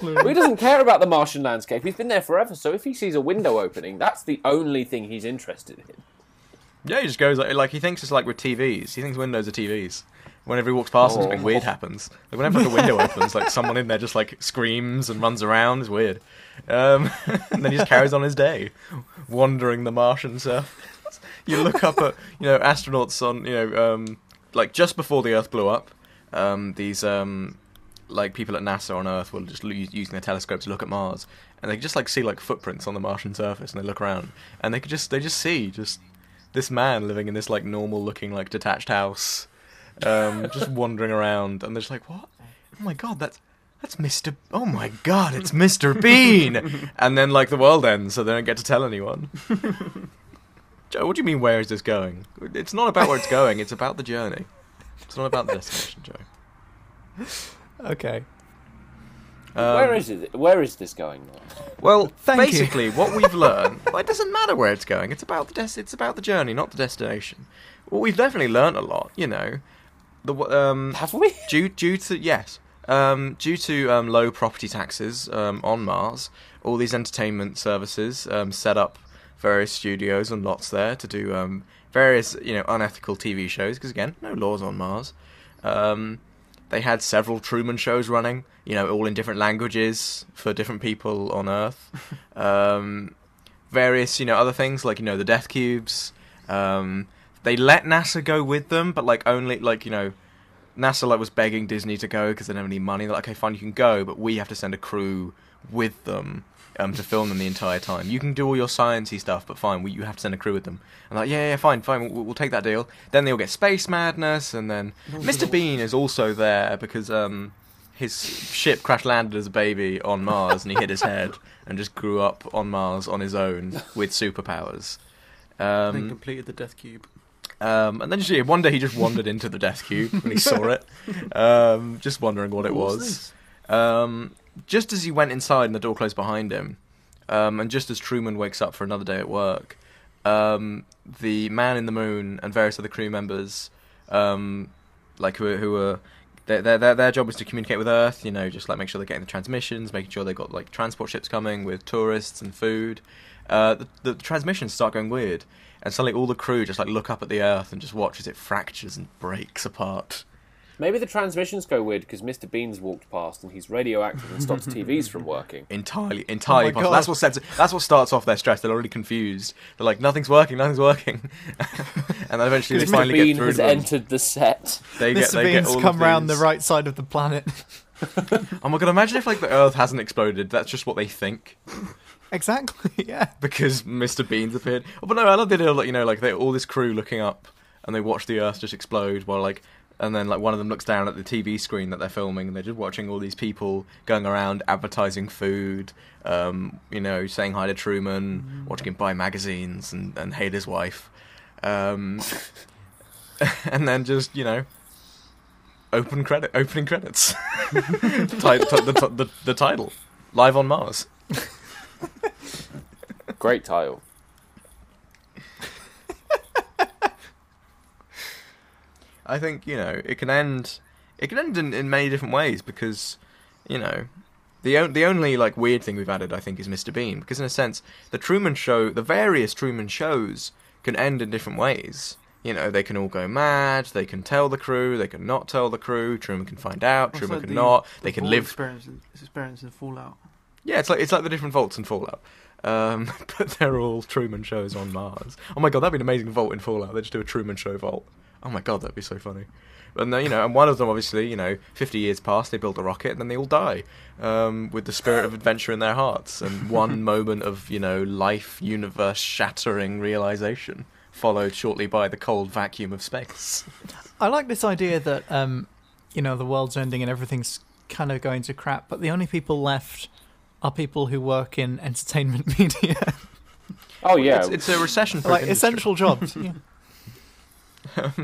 Well, he doesn't care about the Martian landscape. He's been there forever, so if he sees a window opening, that's the only thing he's interested in. Yeah, he just goes like, like he thinks it's like with TVs. He thinks windows are TVs. Whenever he walks past them, something Oh. weird happens. Like whenever like, a window opens, like someone in there just like screams and runs around. It's weird. Um, [LAUGHS] and then he just carries on his day, wandering the Martian surface. you look up at you know astronauts on you know um, like just before the Earth blew up. Um, these um, like people at NASA on Earth were just lo- using their telescope to look at Mars, and they just like see like footprints on the Martian surface, and they look around, and they could just they just see just this man living in this like normal looking like detached house, um, [LAUGHS] just wandering around, and they're just like, what? Oh my god, that's that's Mr. Oh my god, it's Mr. Bean! [LAUGHS] and then like the world ends, so they don't get to tell anyone. [LAUGHS] Joe, what do you mean? Where is this going? It's not about where it's going. It's about the journey. It's not about the destination, Joe. Okay. Um, where is it? Where is this going now? Well, [LAUGHS] Thank you. basically, what we've learned, [LAUGHS] well, it doesn't matter where it's going. It's about the des- It's about the journey, not the destination. Well, we've definitely learned a lot. You know, the um, Have we? [LAUGHS] due due to yes, um, due to um, low property taxes um, on Mars, all these entertainment services um, set up various studios and lots there to do um, various you know unethical TV shows because again, no laws on Mars. They had several Truman shows running, you know, all in different languages for different people on Earth. [LAUGHS] um, various, you know, other things like you know the Death Cubes. Um, they let NASA go with them, but like only like you know, NASA like was begging Disney to go because they don't have any money. They're like, okay, fine, you can go, but we have to send a crew with them. Um, to film them the entire time. You can do all your sciencey stuff, but fine, we, you have to send a crew with them. And like, yeah, yeah, fine, fine, we'll, we'll take that deal. Then they all get space madness, and then Mr. Bean is also there because um, his ship crash landed as a baby on Mars, and he hit his head and just grew up on Mars on his own with superpowers. Um, completed the Death Cube. um, and then just, yeah, one day he just wandered into the Death Cube and he saw it, [LAUGHS] um, just wondering what it What was. this? Um, just as he went inside and the door closed behind him, um, and just as Truman wakes up for another day at work, um, the man in the moon and various other crew members, um, like who are, who their their their job is to communicate with Earth. You know, just like make sure they're getting the transmissions, making sure they've got like transport ships coming with tourists and food. Uh, the, the transmissions start going weird, and suddenly all the crew just like look up at the Earth and just watch as it fractures and breaks apart. Maybe the transmissions go weird because Mr. Bean's walked past and he's radioactive and stops [LAUGHS] TVs from working. entirely entirely Oh possible. God. That's what sets that's what starts off their stress. They're already confused. They're like, nothing's working, nothing's working, [LAUGHS] and then eventually they Mr. finally Bean get through has to them. entered the set. They get Mr. they get Bean's all come round the right side of the planet. [LAUGHS] Oh my god! Imagine if like the Earth hasn't exploded. That's just what they think exactly. Yeah. because Mr. Bean's appeared. Oh, but no, I love the idea. Like you know, like they all this crew looking up and they watch the Earth just explode while like. And then, like one of them looks down at the TV screen that they're filming, and they're just watching all these people going around advertising food, um, you know, saying hi to Truman, watching him buy magazines and, and hate his wife, um, [LAUGHS] and then just you know, open credit, opening credits, [LAUGHS] Ti- ti- the, the, the, the title, live on Mars. Great title. I think you know it can end. It can end in, in many different ways because, you know, the o- the only like weird thing we've added, I think, is Mr. Bean because in a sense, the Truman Show, the various Truman shows, can end in different ways. You know, they can all go mad. They can tell the crew. They can not tell the crew. Truman can find out. Truman like can the- not. the They can live. Experience, experience in Fallout. Yeah, it's like it's like the different vaults in Fallout. Um, [LAUGHS] but they're all Truman shows on Mars. Oh my god, that'd be an amazing vault in Fallout. They just do a Truman Show vault. Oh my god, that'd be so funny. And then, you know, and one of them obviously, you know, fifty years past, they build a rocket, and then they all die um, with the spirit of adventure in their hearts, and [LAUGHS] one moment of you know life, universe shattering realization, followed shortly by the cold vacuum of space. I like this idea that um, you know the world's ending and everything's kind of going to crap, but the only people left are people who work in entertainment [LAUGHS] media, Oh yeah, It's, it's a recession like essential jobs. Yeah.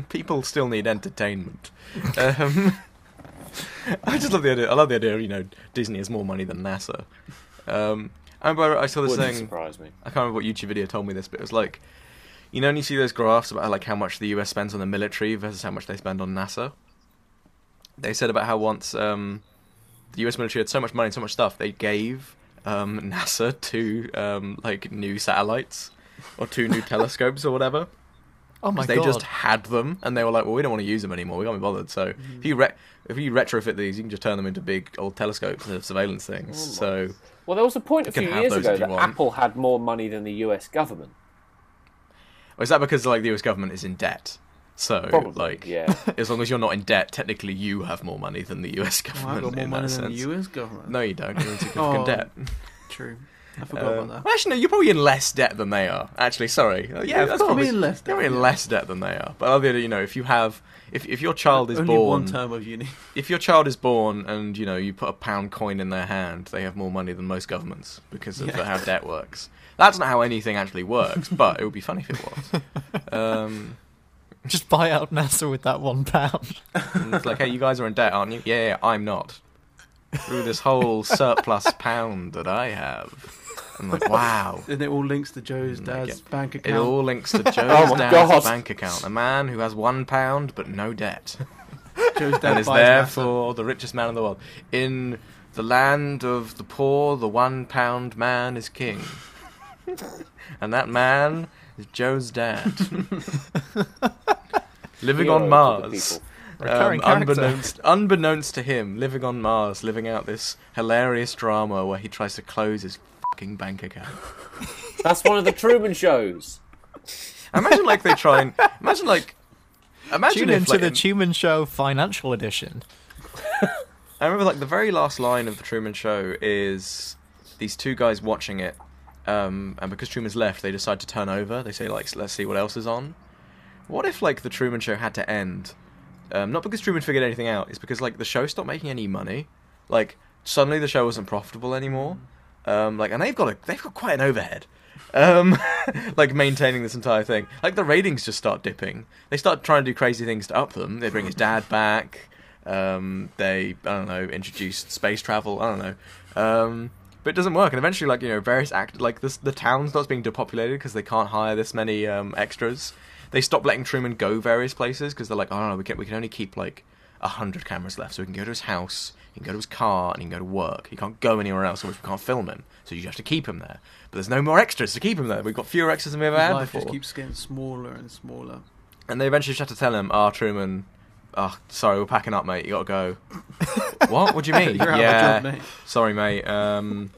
People still need entertainment. Um, [LAUGHS] I just love the idea. I love the idea. You know, Disney has more money than NASA. Um, I remember I saw this wouldn't thing. surprise me. I can't remember what YouTube video told me this, but it was like, you know, when you see those graphs about like how much the US spends on the military versus how much they spend on NASA. They said about how once um, the US military had so much money and so much stuff, they gave um, [LAUGHS] NASA two um, like new satellites or two new [LAUGHS] telescopes or whatever. Oh my 'Cause they god! just had them, and they were like, "Well, we don't want to use them anymore. We can't be bothered." So if you re- if you retrofit these, you can just turn them into big old telescopes and surveillance things. Oh so Well, there was a point a few years ago that want. Apple had more money than the U.S. government. or is that because like the US government is in debt? So Probably, like, yeah. [LAUGHS] as long as you're not in debt, technically you have more money than the US Oh, government. I've got more in money that than the. US government. No, you don't. You're in significant Oh, debt. [LAUGHS] True. I forgot Um, about that. actually, no. You're probably in less debt than they are. Actually, sorry. Uh, Yeah, of that's course, probably I'm in less debt, You're in less debt than they are. But other than you know, if you have, if if your child is Only born, one term of uni. [LAUGHS] if your child is born and you know you put a pound coin in their hand, they have more money than most governments because of Yeah. how debt works. That's not how anything actually works, but it would be funny if it was. Um, [LAUGHS] Just buy out NASA with that one pound. it's like, hey, you guys are in debt, aren't you? Yeah, yeah, I'm not. Through this whole surplus pound that I have, I'm like, wow. [LAUGHS] And it all links to Joe's Mm, dad's okay. bank account. It all links to [LAUGHS] Joe's Oh dad's God. bank account. A man who has one pound but no debt. [LAUGHS] Joe's dad and is therefore the richest man in the world. In the land of the poor, the one pound man is king. and that man is Joe's dad. living Hero on Mars. Um, unbeknownst, unbeknownst to him, living on Mars, living out this hilarious drama where he tries to close his fucking bank account. [LAUGHS] That's one of the Truman shows. Imagine like they try and [LAUGHS] imagine like imagine Tune if into like, the in- Truman Show Financial Edition. I remember like the very last line of the Truman Show is these two guys watching it, um, and because Truman's left, they decide to turn over. They say like, "Let's see what else is on." What if like the Truman Show had to end? Um, not because Truman figured anything out. It's because like the show stopped making any money, like suddenly the show wasn't profitable anymore. Um, like, and they've got a they've got quite an overhead. Um, [LAUGHS] like maintaining this entire thing. Like the ratings just start dipping. They start trying to do crazy things to up them. They bring his dad back. Um, they I don't know introduce space travel. I don't know. Um, but it doesn't work, and eventually, like you know, various act like this, the town starts being depopulated because they can't hire this many um, extras. They stop letting Truman go various places because they're like, oh no, we can we can only keep like a hundred cameras left, so we can go to his house, he can go to his car, and he can go to work. He can't go anywhere else, in which we can't film him. So you just have to keep him there. But there's no more extras to keep him there. We've got fewer extras than we ever had Life before. just keeps getting smaller and smaller. And they eventually just have to tell him, "Ah, Truman, oh, sorry, we're packing up, mate. You got to go." [LAUGHS] what? What do you mean? [LAUGHS] You're out of yeah, job, mate. sorry, mate. Um,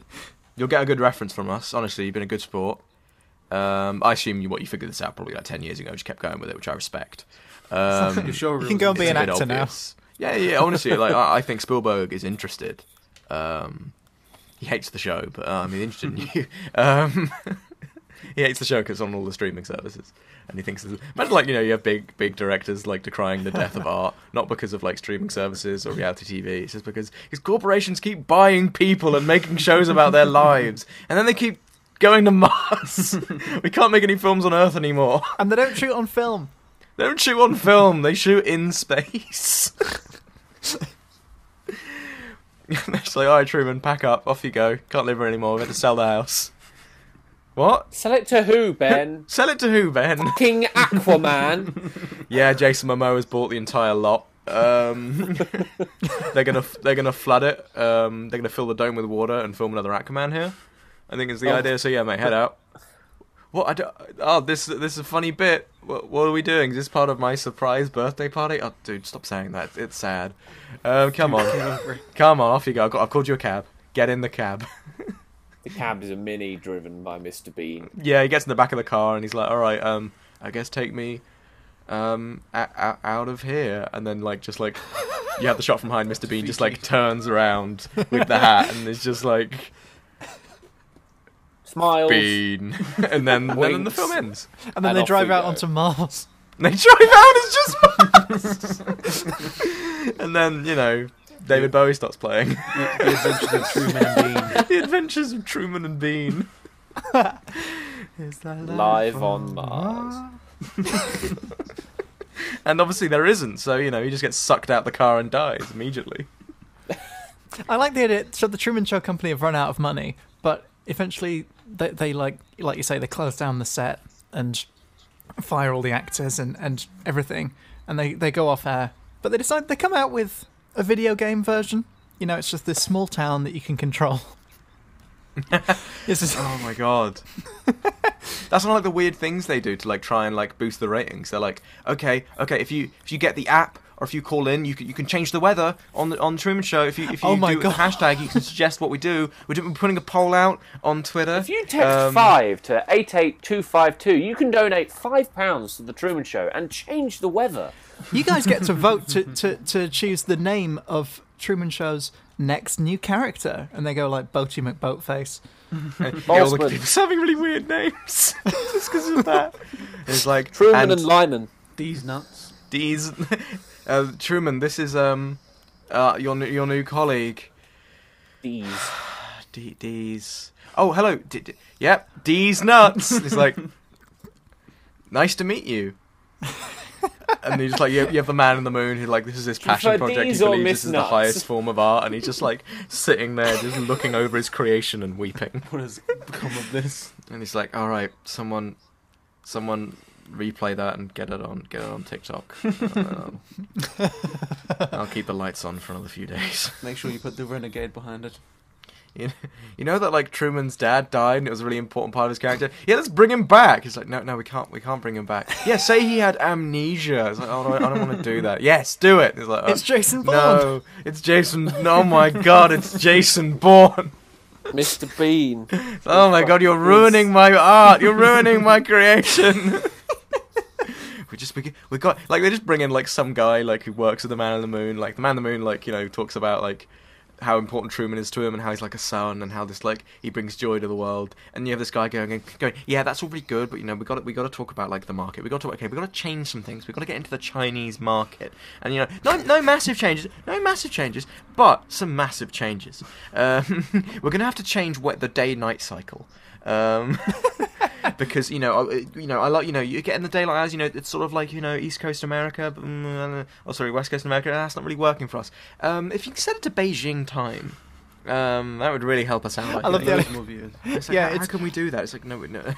you'll get a good reference from us. Honestly, you've been a good sport. Um, I assume you what you figured this out probably like ten years ago. Just kept going with it, which I respect. [LAUGHS] Um, You're sure You can go and be an a bit actor now. obvious. Yeah, yeah. Honestly, like I, I think Spielberg is interested. Um, he hates the show, but I mean, interested in [LAUGHS] you. Um, [LAUGHS] he hates the show because it's on all the streaming services, and he thinks. It's, imagine like you know you have big big directors like decrying the death of [LAUGHS] art, not because of like streaming services or reality TV. It's just because his corporations keep buying people and making shows about their lives, and then they keep going to Mars. we can't make any films on Earth anymore. And they don't shoot on film. They don't shoot on film, they shoot in space. [LAUGHS] it's like, alright, Truman, pack up, off you go. Can't live here anymore, we have to sell the house. What? Sell it to who, Ben? [LAUGHS] Sell it to who, Ben? King Aquaman. [LAUGHS] yeah, Jason Momoa has bought the entire lot. Um, they're gonna they're gonna flood it. Um, they're gonna fill the dome with water and film another Aquaman here. I think it's the Oh. idea. So yeah, mate, head out. What? I don't, oh, this this is a funny bit. What, what are we doing? Is this part of my surprise birthday party? Oh, dude, stop saying that. It's sad. Um, come on, come on, off you go. I've, got, I've called you a cab. Get in the cab. [LAUGHS] the cab is a mini driven by Mr. Bean. Yeah, he gets in the back of the car and he's like, "All right, um, I guess take me, um, out of here." And then like just like you have the shot from behind, Mr. Bean just like [LAUGHS] turns around with the hat and it's just like Smiles. Bean, [LAUGHS] and then and then the film ends. And then And they off drive we out go. onto Mars. And [LAUGHS] they drive out. It's just Mars. [LAUGHS] and then you know David Bowie starts playing The Adventures of Truman and Bean. the Adventures of Truman and Bean. Is that Live on Mars. And obviously there isn't, so you know he just gets sucked out the car and dies immediately. I like the idea. So the Truman Show Company have run out of money, but eventually they, they like like you say they close down the set and fire all the actors and, and everything, and they, they go off air. But they decide they come out with a video game version. You know, it's just this small town that you can control. [LAUGHS] this is Oh my god. [LAUGHS] That's one of like the weird things they do to like try and like boost the ratings. They're like, okay, okay, if you if you get the app or if you call in, you can you can change the weather on the on the Truman Show. If you if you Oh my do God. a hashtag, you can suggest what we do. We're, putting a poll out on Twitter. If you text Um, 5 to 88252, you can donate £5 to The Truman Show and change the weather. you guys get to vote to, to, to choose the name of Truman Show's next new character, and they go like Boaty McBoatface. and [LAUGHS] all the Boltzmann. people having really weird names [LAUGHS] just because of that. It's like Truman and, Lyman. These nuts. D's uh, Truman. This is um uh, your new- your new colleague. These. D- D's. Oh, hello. D- D- yep, D's nuts. It's like, [LAUGHS] nice to meet you. and he's just like, you have, you have the man in the moon who like this is his passion project. He believes this is the highest form of art, and he's just like sitting there, just looking over his creation and weeping. What has become of this? And he's like, all right, someone, someone replay that and get it on, get it on TikTok. [LAUGHS] Um, I'll keep the lights on for another few days. [LAUGHS] Make sure you put the renegade behind it. You you know that like Truman's dad died and it was a really important part of his character. Yeah, let's bring him back. He's like, no, no, we can't, we can't bring him back. [LAUGHS] Yeah, say he had amnesia. It's like, oh, no, I don't want to do that. Yes, do it. He's like, oh, It's Jason Bourne. No, it's Jason. Oh my God, it's Jason Bourne. Mr. Bean. Oh my God, you're ruining my art. You're ruining my creation. We just we, we got like they just bring in like some guy like who works with the Man in the Moon. Like the Man in the Moon, like you know, talks about like how important Truman is to him and how he's like a son and how this like he brings joy to the world. And you have this guy going going, yeah, that's all really good, but you know we got we got to talk about like the market. We got to okay, we got to change some things. We got to get into the Chinese market. And you know, no no massive changes, no massive changes, but some massive changes. Um, [LAUGHS] we're gonna have to change what the day night cycle. Um, [LAUGHS] because you know, I, you know, I like you know, you get in the daylight hours. You know, it's sort of like you know, East Coast America, but, mm, uh, oh sorry, West Coast America. That's not really working for us. Um, if you set it to Beijing time, um, that would really help us out. I love the English movies. It's like, Yeah, how, how can we do that? It's like no, no. [LAUGHS]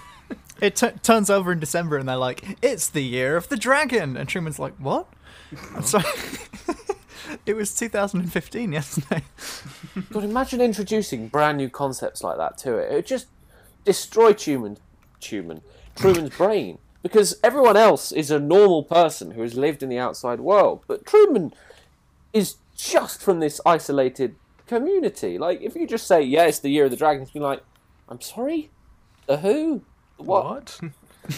It t- turns over in December, and they're like, "It's the year of the dragon," and Truman's like, "What?" I'm sorry. [LAUGHS] it was 2015 yesterday. God, imagine introducing brand new concepts like that to it. It just destroy Truman, Truman, Truman's [LAUGHS] brain because everyone else is a normal person who has lived in the outside world, but Truman is just from this isolated community. Like, if you just say, "Yeah, it's the year of the dragon," he's be like, "I'm sorry, the who, what?" [LAUGHS]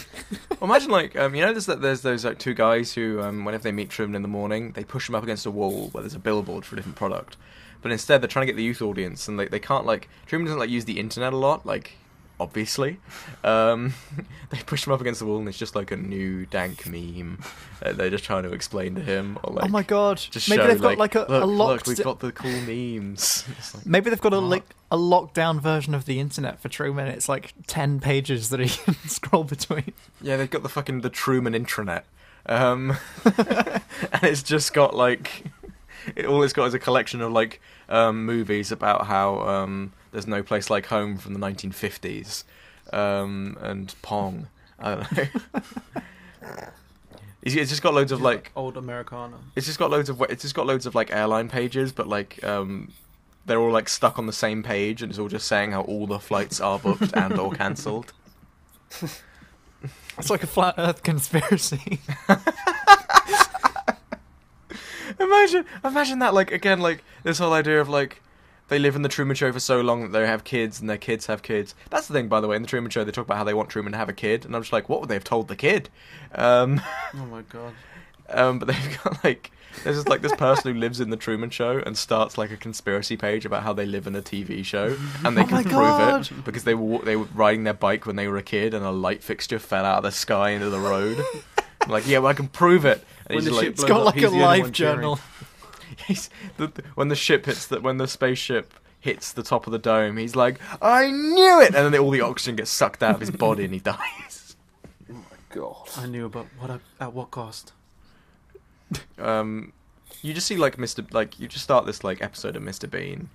well, imagine like um, you know, there's that there's those like two guys who um, whenever they meet Truman in the morning, they push him up against a wall where there's a billboard for a different product, but instead they're trying to get the youth audience, and they they can't like Truman doesn't like use the internet a lot, like obviously. Um, [LAUGHS] they push him up against the wall, and it's just like a new dank meme. Uh, they're just trying to explain to him, or like oh my god! just Maybe show, they've got like, a, look, a look, locked. we've got the cool memes. [LAUGHS] Like, Maybe they've got a like a lockdown version of the internet for Truman. It's like ten pages that he [LAUGHS] can scroll between. Yeah, they've got the fucking the Truman intranet, um, and it's just got like it, all it's got is a collection of like um, movies about how um, there's no place like home from the 1950s um, and Pong. I don't know. [LAUGHS] it's it's just got loads of like old Americana. it's just got loads of it's just got loads of like airline pages, but like um, they're all like stuck on the same page, and it's all just saying how all the flights are booked and or cancelled. It's like a flat Earth conspiracy. [LAUGHS] Imagine, imagine that. Like again, like this whole idea of like they live in the Truman Show for so long that they have kids and their kids have kids. That's the thing, by the way. In the Truman Show, they talk about how they want Truman to have a kid, and I'm just like, what would they have told the kid? Um, [LAUGHS] Oh my god. um, but they've got like there's just like this person who lives in the Truman Show and starts like a conspiracy page about how they live in a TV show, and they [LAUGHS] Oh can my prove God. it because they were they were riding their bike when they were a kid, and a light fixture fell out of the sky into the road. [LAUGHS] Like, yeah, well, I can prove it. And When he's the like, ship It's blows got up, like he's a the only live one cheering. journal. [LAUGHS] He's, the, the- when the ship hits the when the spaceship hits the top of the dome, he's like, "I knew it!" And then all the oxygen gets sucked out of his body, and he [LAUGHS] dies. Oh my god. I knew, but what at- at what cost? Um, you just see like Mr. Like you just start this like episode of Mr. Bean.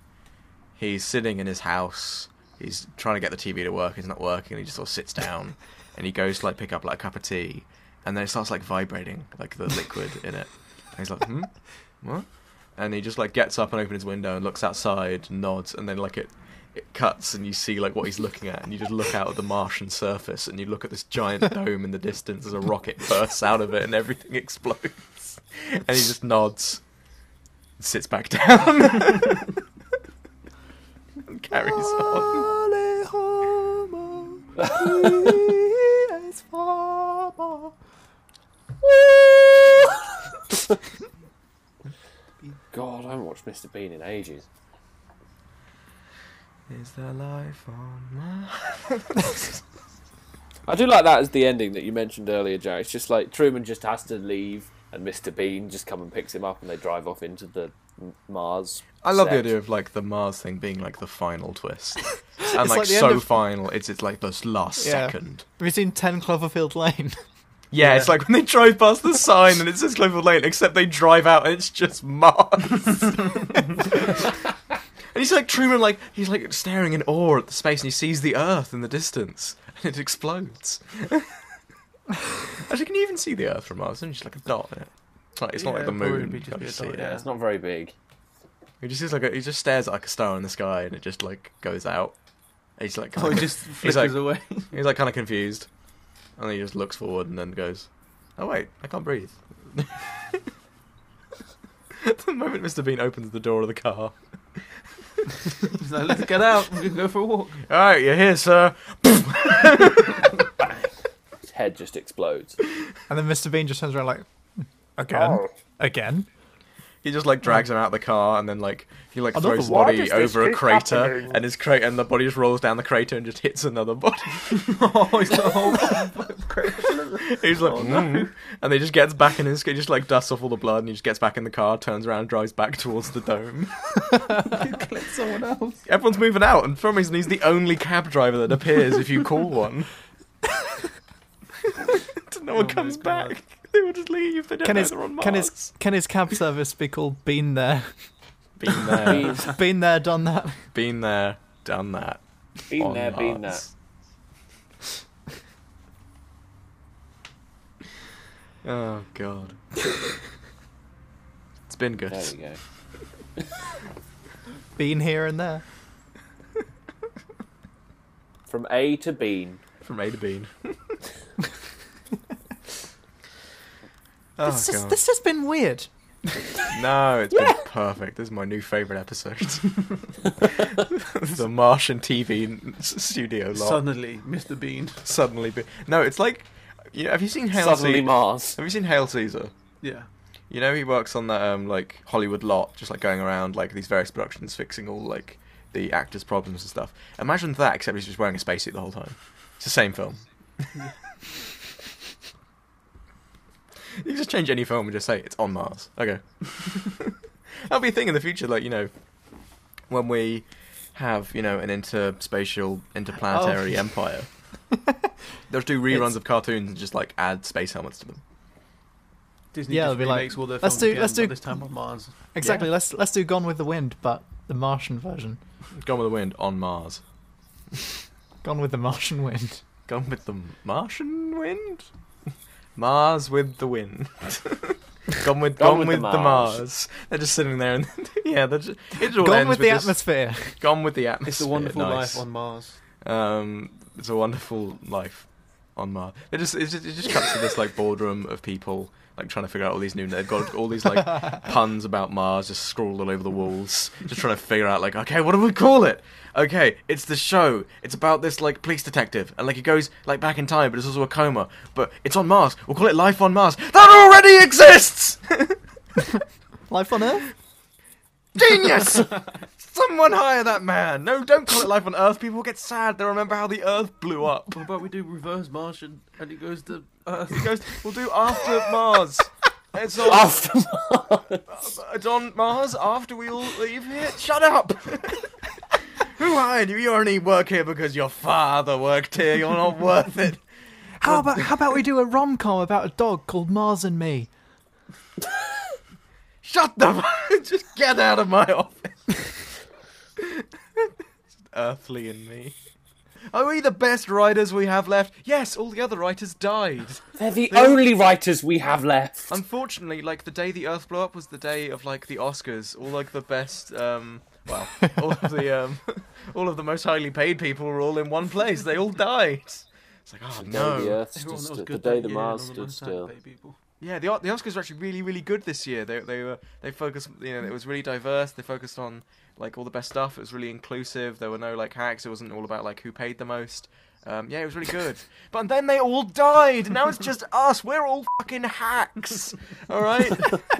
He's sitting in his house. He's trying to get the TV to work. It's not working. He just sort of sits down, [LAUGHS] and he goes to like pick up like a cup of tea, and then it starts like vibrating, like the liquid in it. And he's like, "Hmm, what?" And he just like gets up and opens his window and looks outside, nods, and then like it it cuts and you see like what he's looking at, and you just look out at the Martian surface, and you look at this giant [LAUGHS] dome in the distance as a rocket bursts out of it, and everything [LAUGHS] explodes. And he just nods, and sits back [LAUGHS] down, and carries on. God, I haven't watched Mr. Bean in ages. Is there life on Mars? I do like that as the ending that you mentioned earlier, Joe. It's just like Truman just has to leave, and Mr. Bean just come and picks him up, and they drive off into the Mars. I love the idea of like the Mars thing being like the final twist, [LAUGHS] and like, like so of- final. It's it's like this last Yeah. second. Have you seen 10 Cloverfield Lane? [LAUGHS] Yeah, it's like when they drive past the sign and it says Cloverfield Lane, except they drive out and it's just Mars. [LAUGHS] and he's like Truman, like he's like staring in awe at the space, and he sees the Earth in the distance, and it explodes. Actually, can you even see the Earth from Mars? It's just like a dot in it. Like, it's not like the moon. be You just be see dot, it. Yeah, it's not very big. He just sees like a, he just stares at like a star in the sky, and it just like goes out. He's like, [LAUGHS] Oh, it kinda- just he's like, away. he's like kind of confused, and he just looks forward and then goes, "Oh wait, I can't breathe." At [LAUGHS] the moment Mr. Bean opens the door of the car, He's like, let's get out. We can go for a walk. all right, you're here, sir. His head just explodes. And then Mr. Bean just turns around like, again? Oh. Again? He just like drags him out of the car and then like he like Another throws his body Why does this over a crater happening? and his crater and the body just rolls down the crater and just hits another body. oh, it's the whole creation. He's like, [LAUGHS] "Mm." and he just gets back in his, he just like dusts off all the blood and he just gets back in the car, turns around, drives back towards the dome. Click someone else. [LAUGHS] Everyone's moving out, and for some reason he's the only cab driver that appears if you call one. [LAUGHS] no one Oh comes back. [LAUGHS] They will just leave. They don't Can know his they're on can his can his cab service be called Been There? Been there, Been, [LAUGHS] Been there, done that. been there, done that. been on there, been there. Mars. [LAUGHS] Oh god. it's been good. There we go. Been here and there. From A to Bean. From A to Bean. Oh this, is, god. this has been weird. No, it's been perfect. This is my new favourite episode. [LAUGHS] [LAUGHS] the Martian TV studio lot. Suddenly, Mr. Bean. Suddenly, be- no, it's like, you know, have you seen Hail Suddenly Caesar? Mars. Have you seen Hail Caesar? Yeah. You know, he works on that um like Hollywood lot, just like going around like these various productions, fixing all like the actors' problems and stuff. Imagine that, except he's just wearing a spacesuit the whole time. It's the same film. [LAUGHS] [LAUGHS] you can just change any film and just say it's on Mars. Okay. [LAUGHS] That'll be a thing in the future, like you know, when we have you know an interspatial, interplanetary Oh. [LAUGHS] empire. They'll do reruns It's- of cartoons and just like add space helmets to them. Disney Yeah, just it'll be like, all their let's films do- again, let's do- this time on Mars. Exactly. Yeah. Let's let's do Gone with the Wind, but the Martian version. Gone with the Wind on Mars. Gone with the Martian Wind. Gone with the Martian wind? Mars with the wind. [LAUGHS] gone with Gone gone, with with, the Mars. Mars. They're just sitting there and [LAUGHS] yeah, they're just, it all Gone ends with the this- atmosphere. Gone with the atmosphere. It's a wonderful nice. life on Mars. Um, it's a wonderful life on Mars. It just it just, it just cuts to this like boardroom of people like trying to figure out all these new. They've got all these like [LAUGHS] puns about Mars just scrawled all over the walls, just trying to figure out like okay, what do we call it? Okay, it's the show. It's about this like police detective, and like he goes like back in time, but it's also a coma. But it's on Mars. We'll call it Life on Mars. That already exists. [LAUGHS] Life on Earth. Genius! [LAUGHS] Someone hire that man. No, don't call it Life on Earth. People get sad. They remember how the Earth blew up. What about we do reverse Martian and he goes to Earth? He goes, we'll do after Mars. It's on, After uh, it's on Mars after we all leave here. Shut up! [LAUGHS] Who hired you? You only work here because your father worked here. You're not worth it. How about how about we do a rom com about a dog called Mars and Me? Shut the f- [LAUGHS] Just get out of my office. [LAUGHS] Earthly and me. Are we the best writers we have left? Yes, all the other writers died. [LAUGHS] They're the only writers we have left. Unfortunately, like the day the Earth blew up was the day of like the Oscars. All like the best, um, well, [LAUGHS] all of the um, [LAUGHS] all of the most highly paid people were all in one place. They all died. It's like, oh The no. Earth stood Everyone that still. The day the Mars stood still. Yeah, the the Oscars were actually really really good this year. They they were they focused you know it was really diverse. They focused on like all the best stuff. It was really inclusive. There were no like hacks. It wasn't all about like who paid the most. Um, yeah, it was really good. [LAUGHS] But then they all died. Now it's just [LAUGHS] us. We're all fucking hacks. All right. [LAUGHS]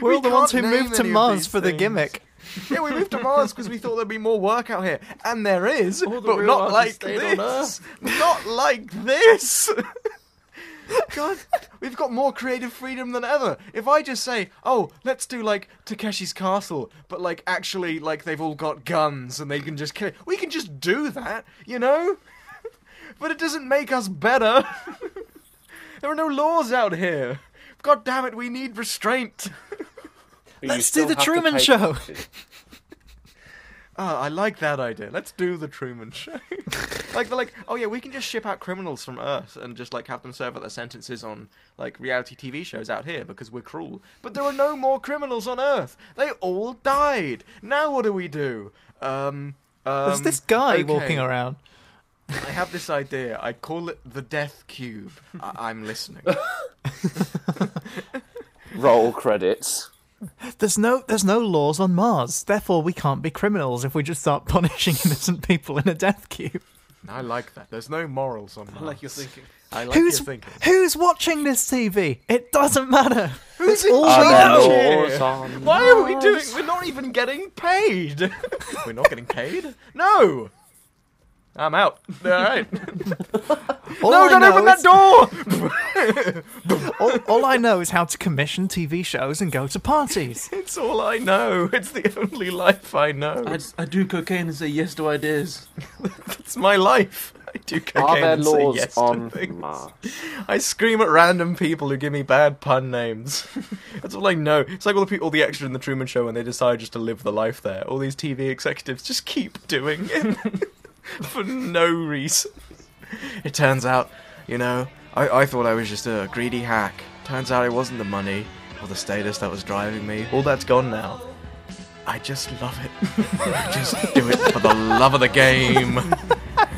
We're We all the ones who moved to Mars for the gimmick. Yeah, we moved to Mars because we thought there'd be more work out here, and there is, the but not like this. Not like this. [LAUGHS] God, we've got more creative freedom than ever. If I just say, "Oh, let's do like Takeshi's Castle," but like actually, like they've all got guns and they can just kill, we can just do that, you know. [LAUGHS] but it doesn't make us better. [LAUGHS] there are no laws out here. God damn it, we need restraint. But you Let's do the Truman Show. Oh, I like that idea. Let's do the Truman Show. [LAUGHS] like they're like, oh yeah, we can just ship out criminals from Earth and just like have them serve out their sentences on like reality TV shows out here because we're cruel. But there are no more criminals on Earth. They all died. Now what do we do? Um, um There's this guy okay, walking around. I have this idea. I call it the Death Cube. I- I'm listening. [LAUGHS] Roll credits. There's no there's no laws on Mars. Therefore, we can't be criminals if we just start [LAUGHS] punishing innocent people in a death cube. I like that. There's no morals on Mars. I like your thinking. I like who's your thinking. who's watching this TV? It doesn't matter. Who's in all Are we know. Why are we doing? We're not even getting paid. [LAUGHS] we're not getting paid. No. I'm out. All right. [LAUGHS] All no, I don't know open that is- door. [LAUGHS] all, all I know is how to commission TV shows and go to parties. [LAUGHS] it's all I know. It's the only life I know. I, I do cocaine and say yes to ideas. It's my life. I do cocaine Are there and say laws yes to things. Mars? I scream at random people who give me bad pun names. That's all I know. It's like all the people, all the extras in the Truman Show when they decide just to live the life there. All these TV executives just keep doing it [LAUGHS] for no reason. It turns out, you know, I, I thought I was just a greedy hack. Turns out it wasn't the money or the status that was driving me. All that's gone now. I just love it. I just do it for the love of the game.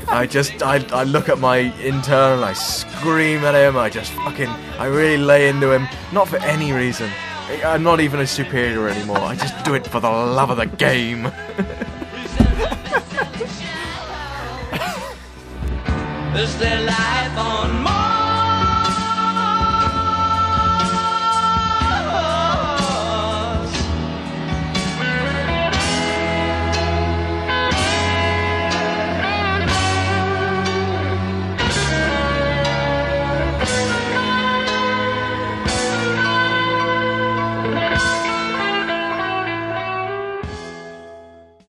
I just, I, I look at my intern and I scream at him. I just fucking, I really lay into him. Not for any reason. I'm not even a superior anymore. I just do it for the love of the game. [LAUGHS] Is there life on Mars?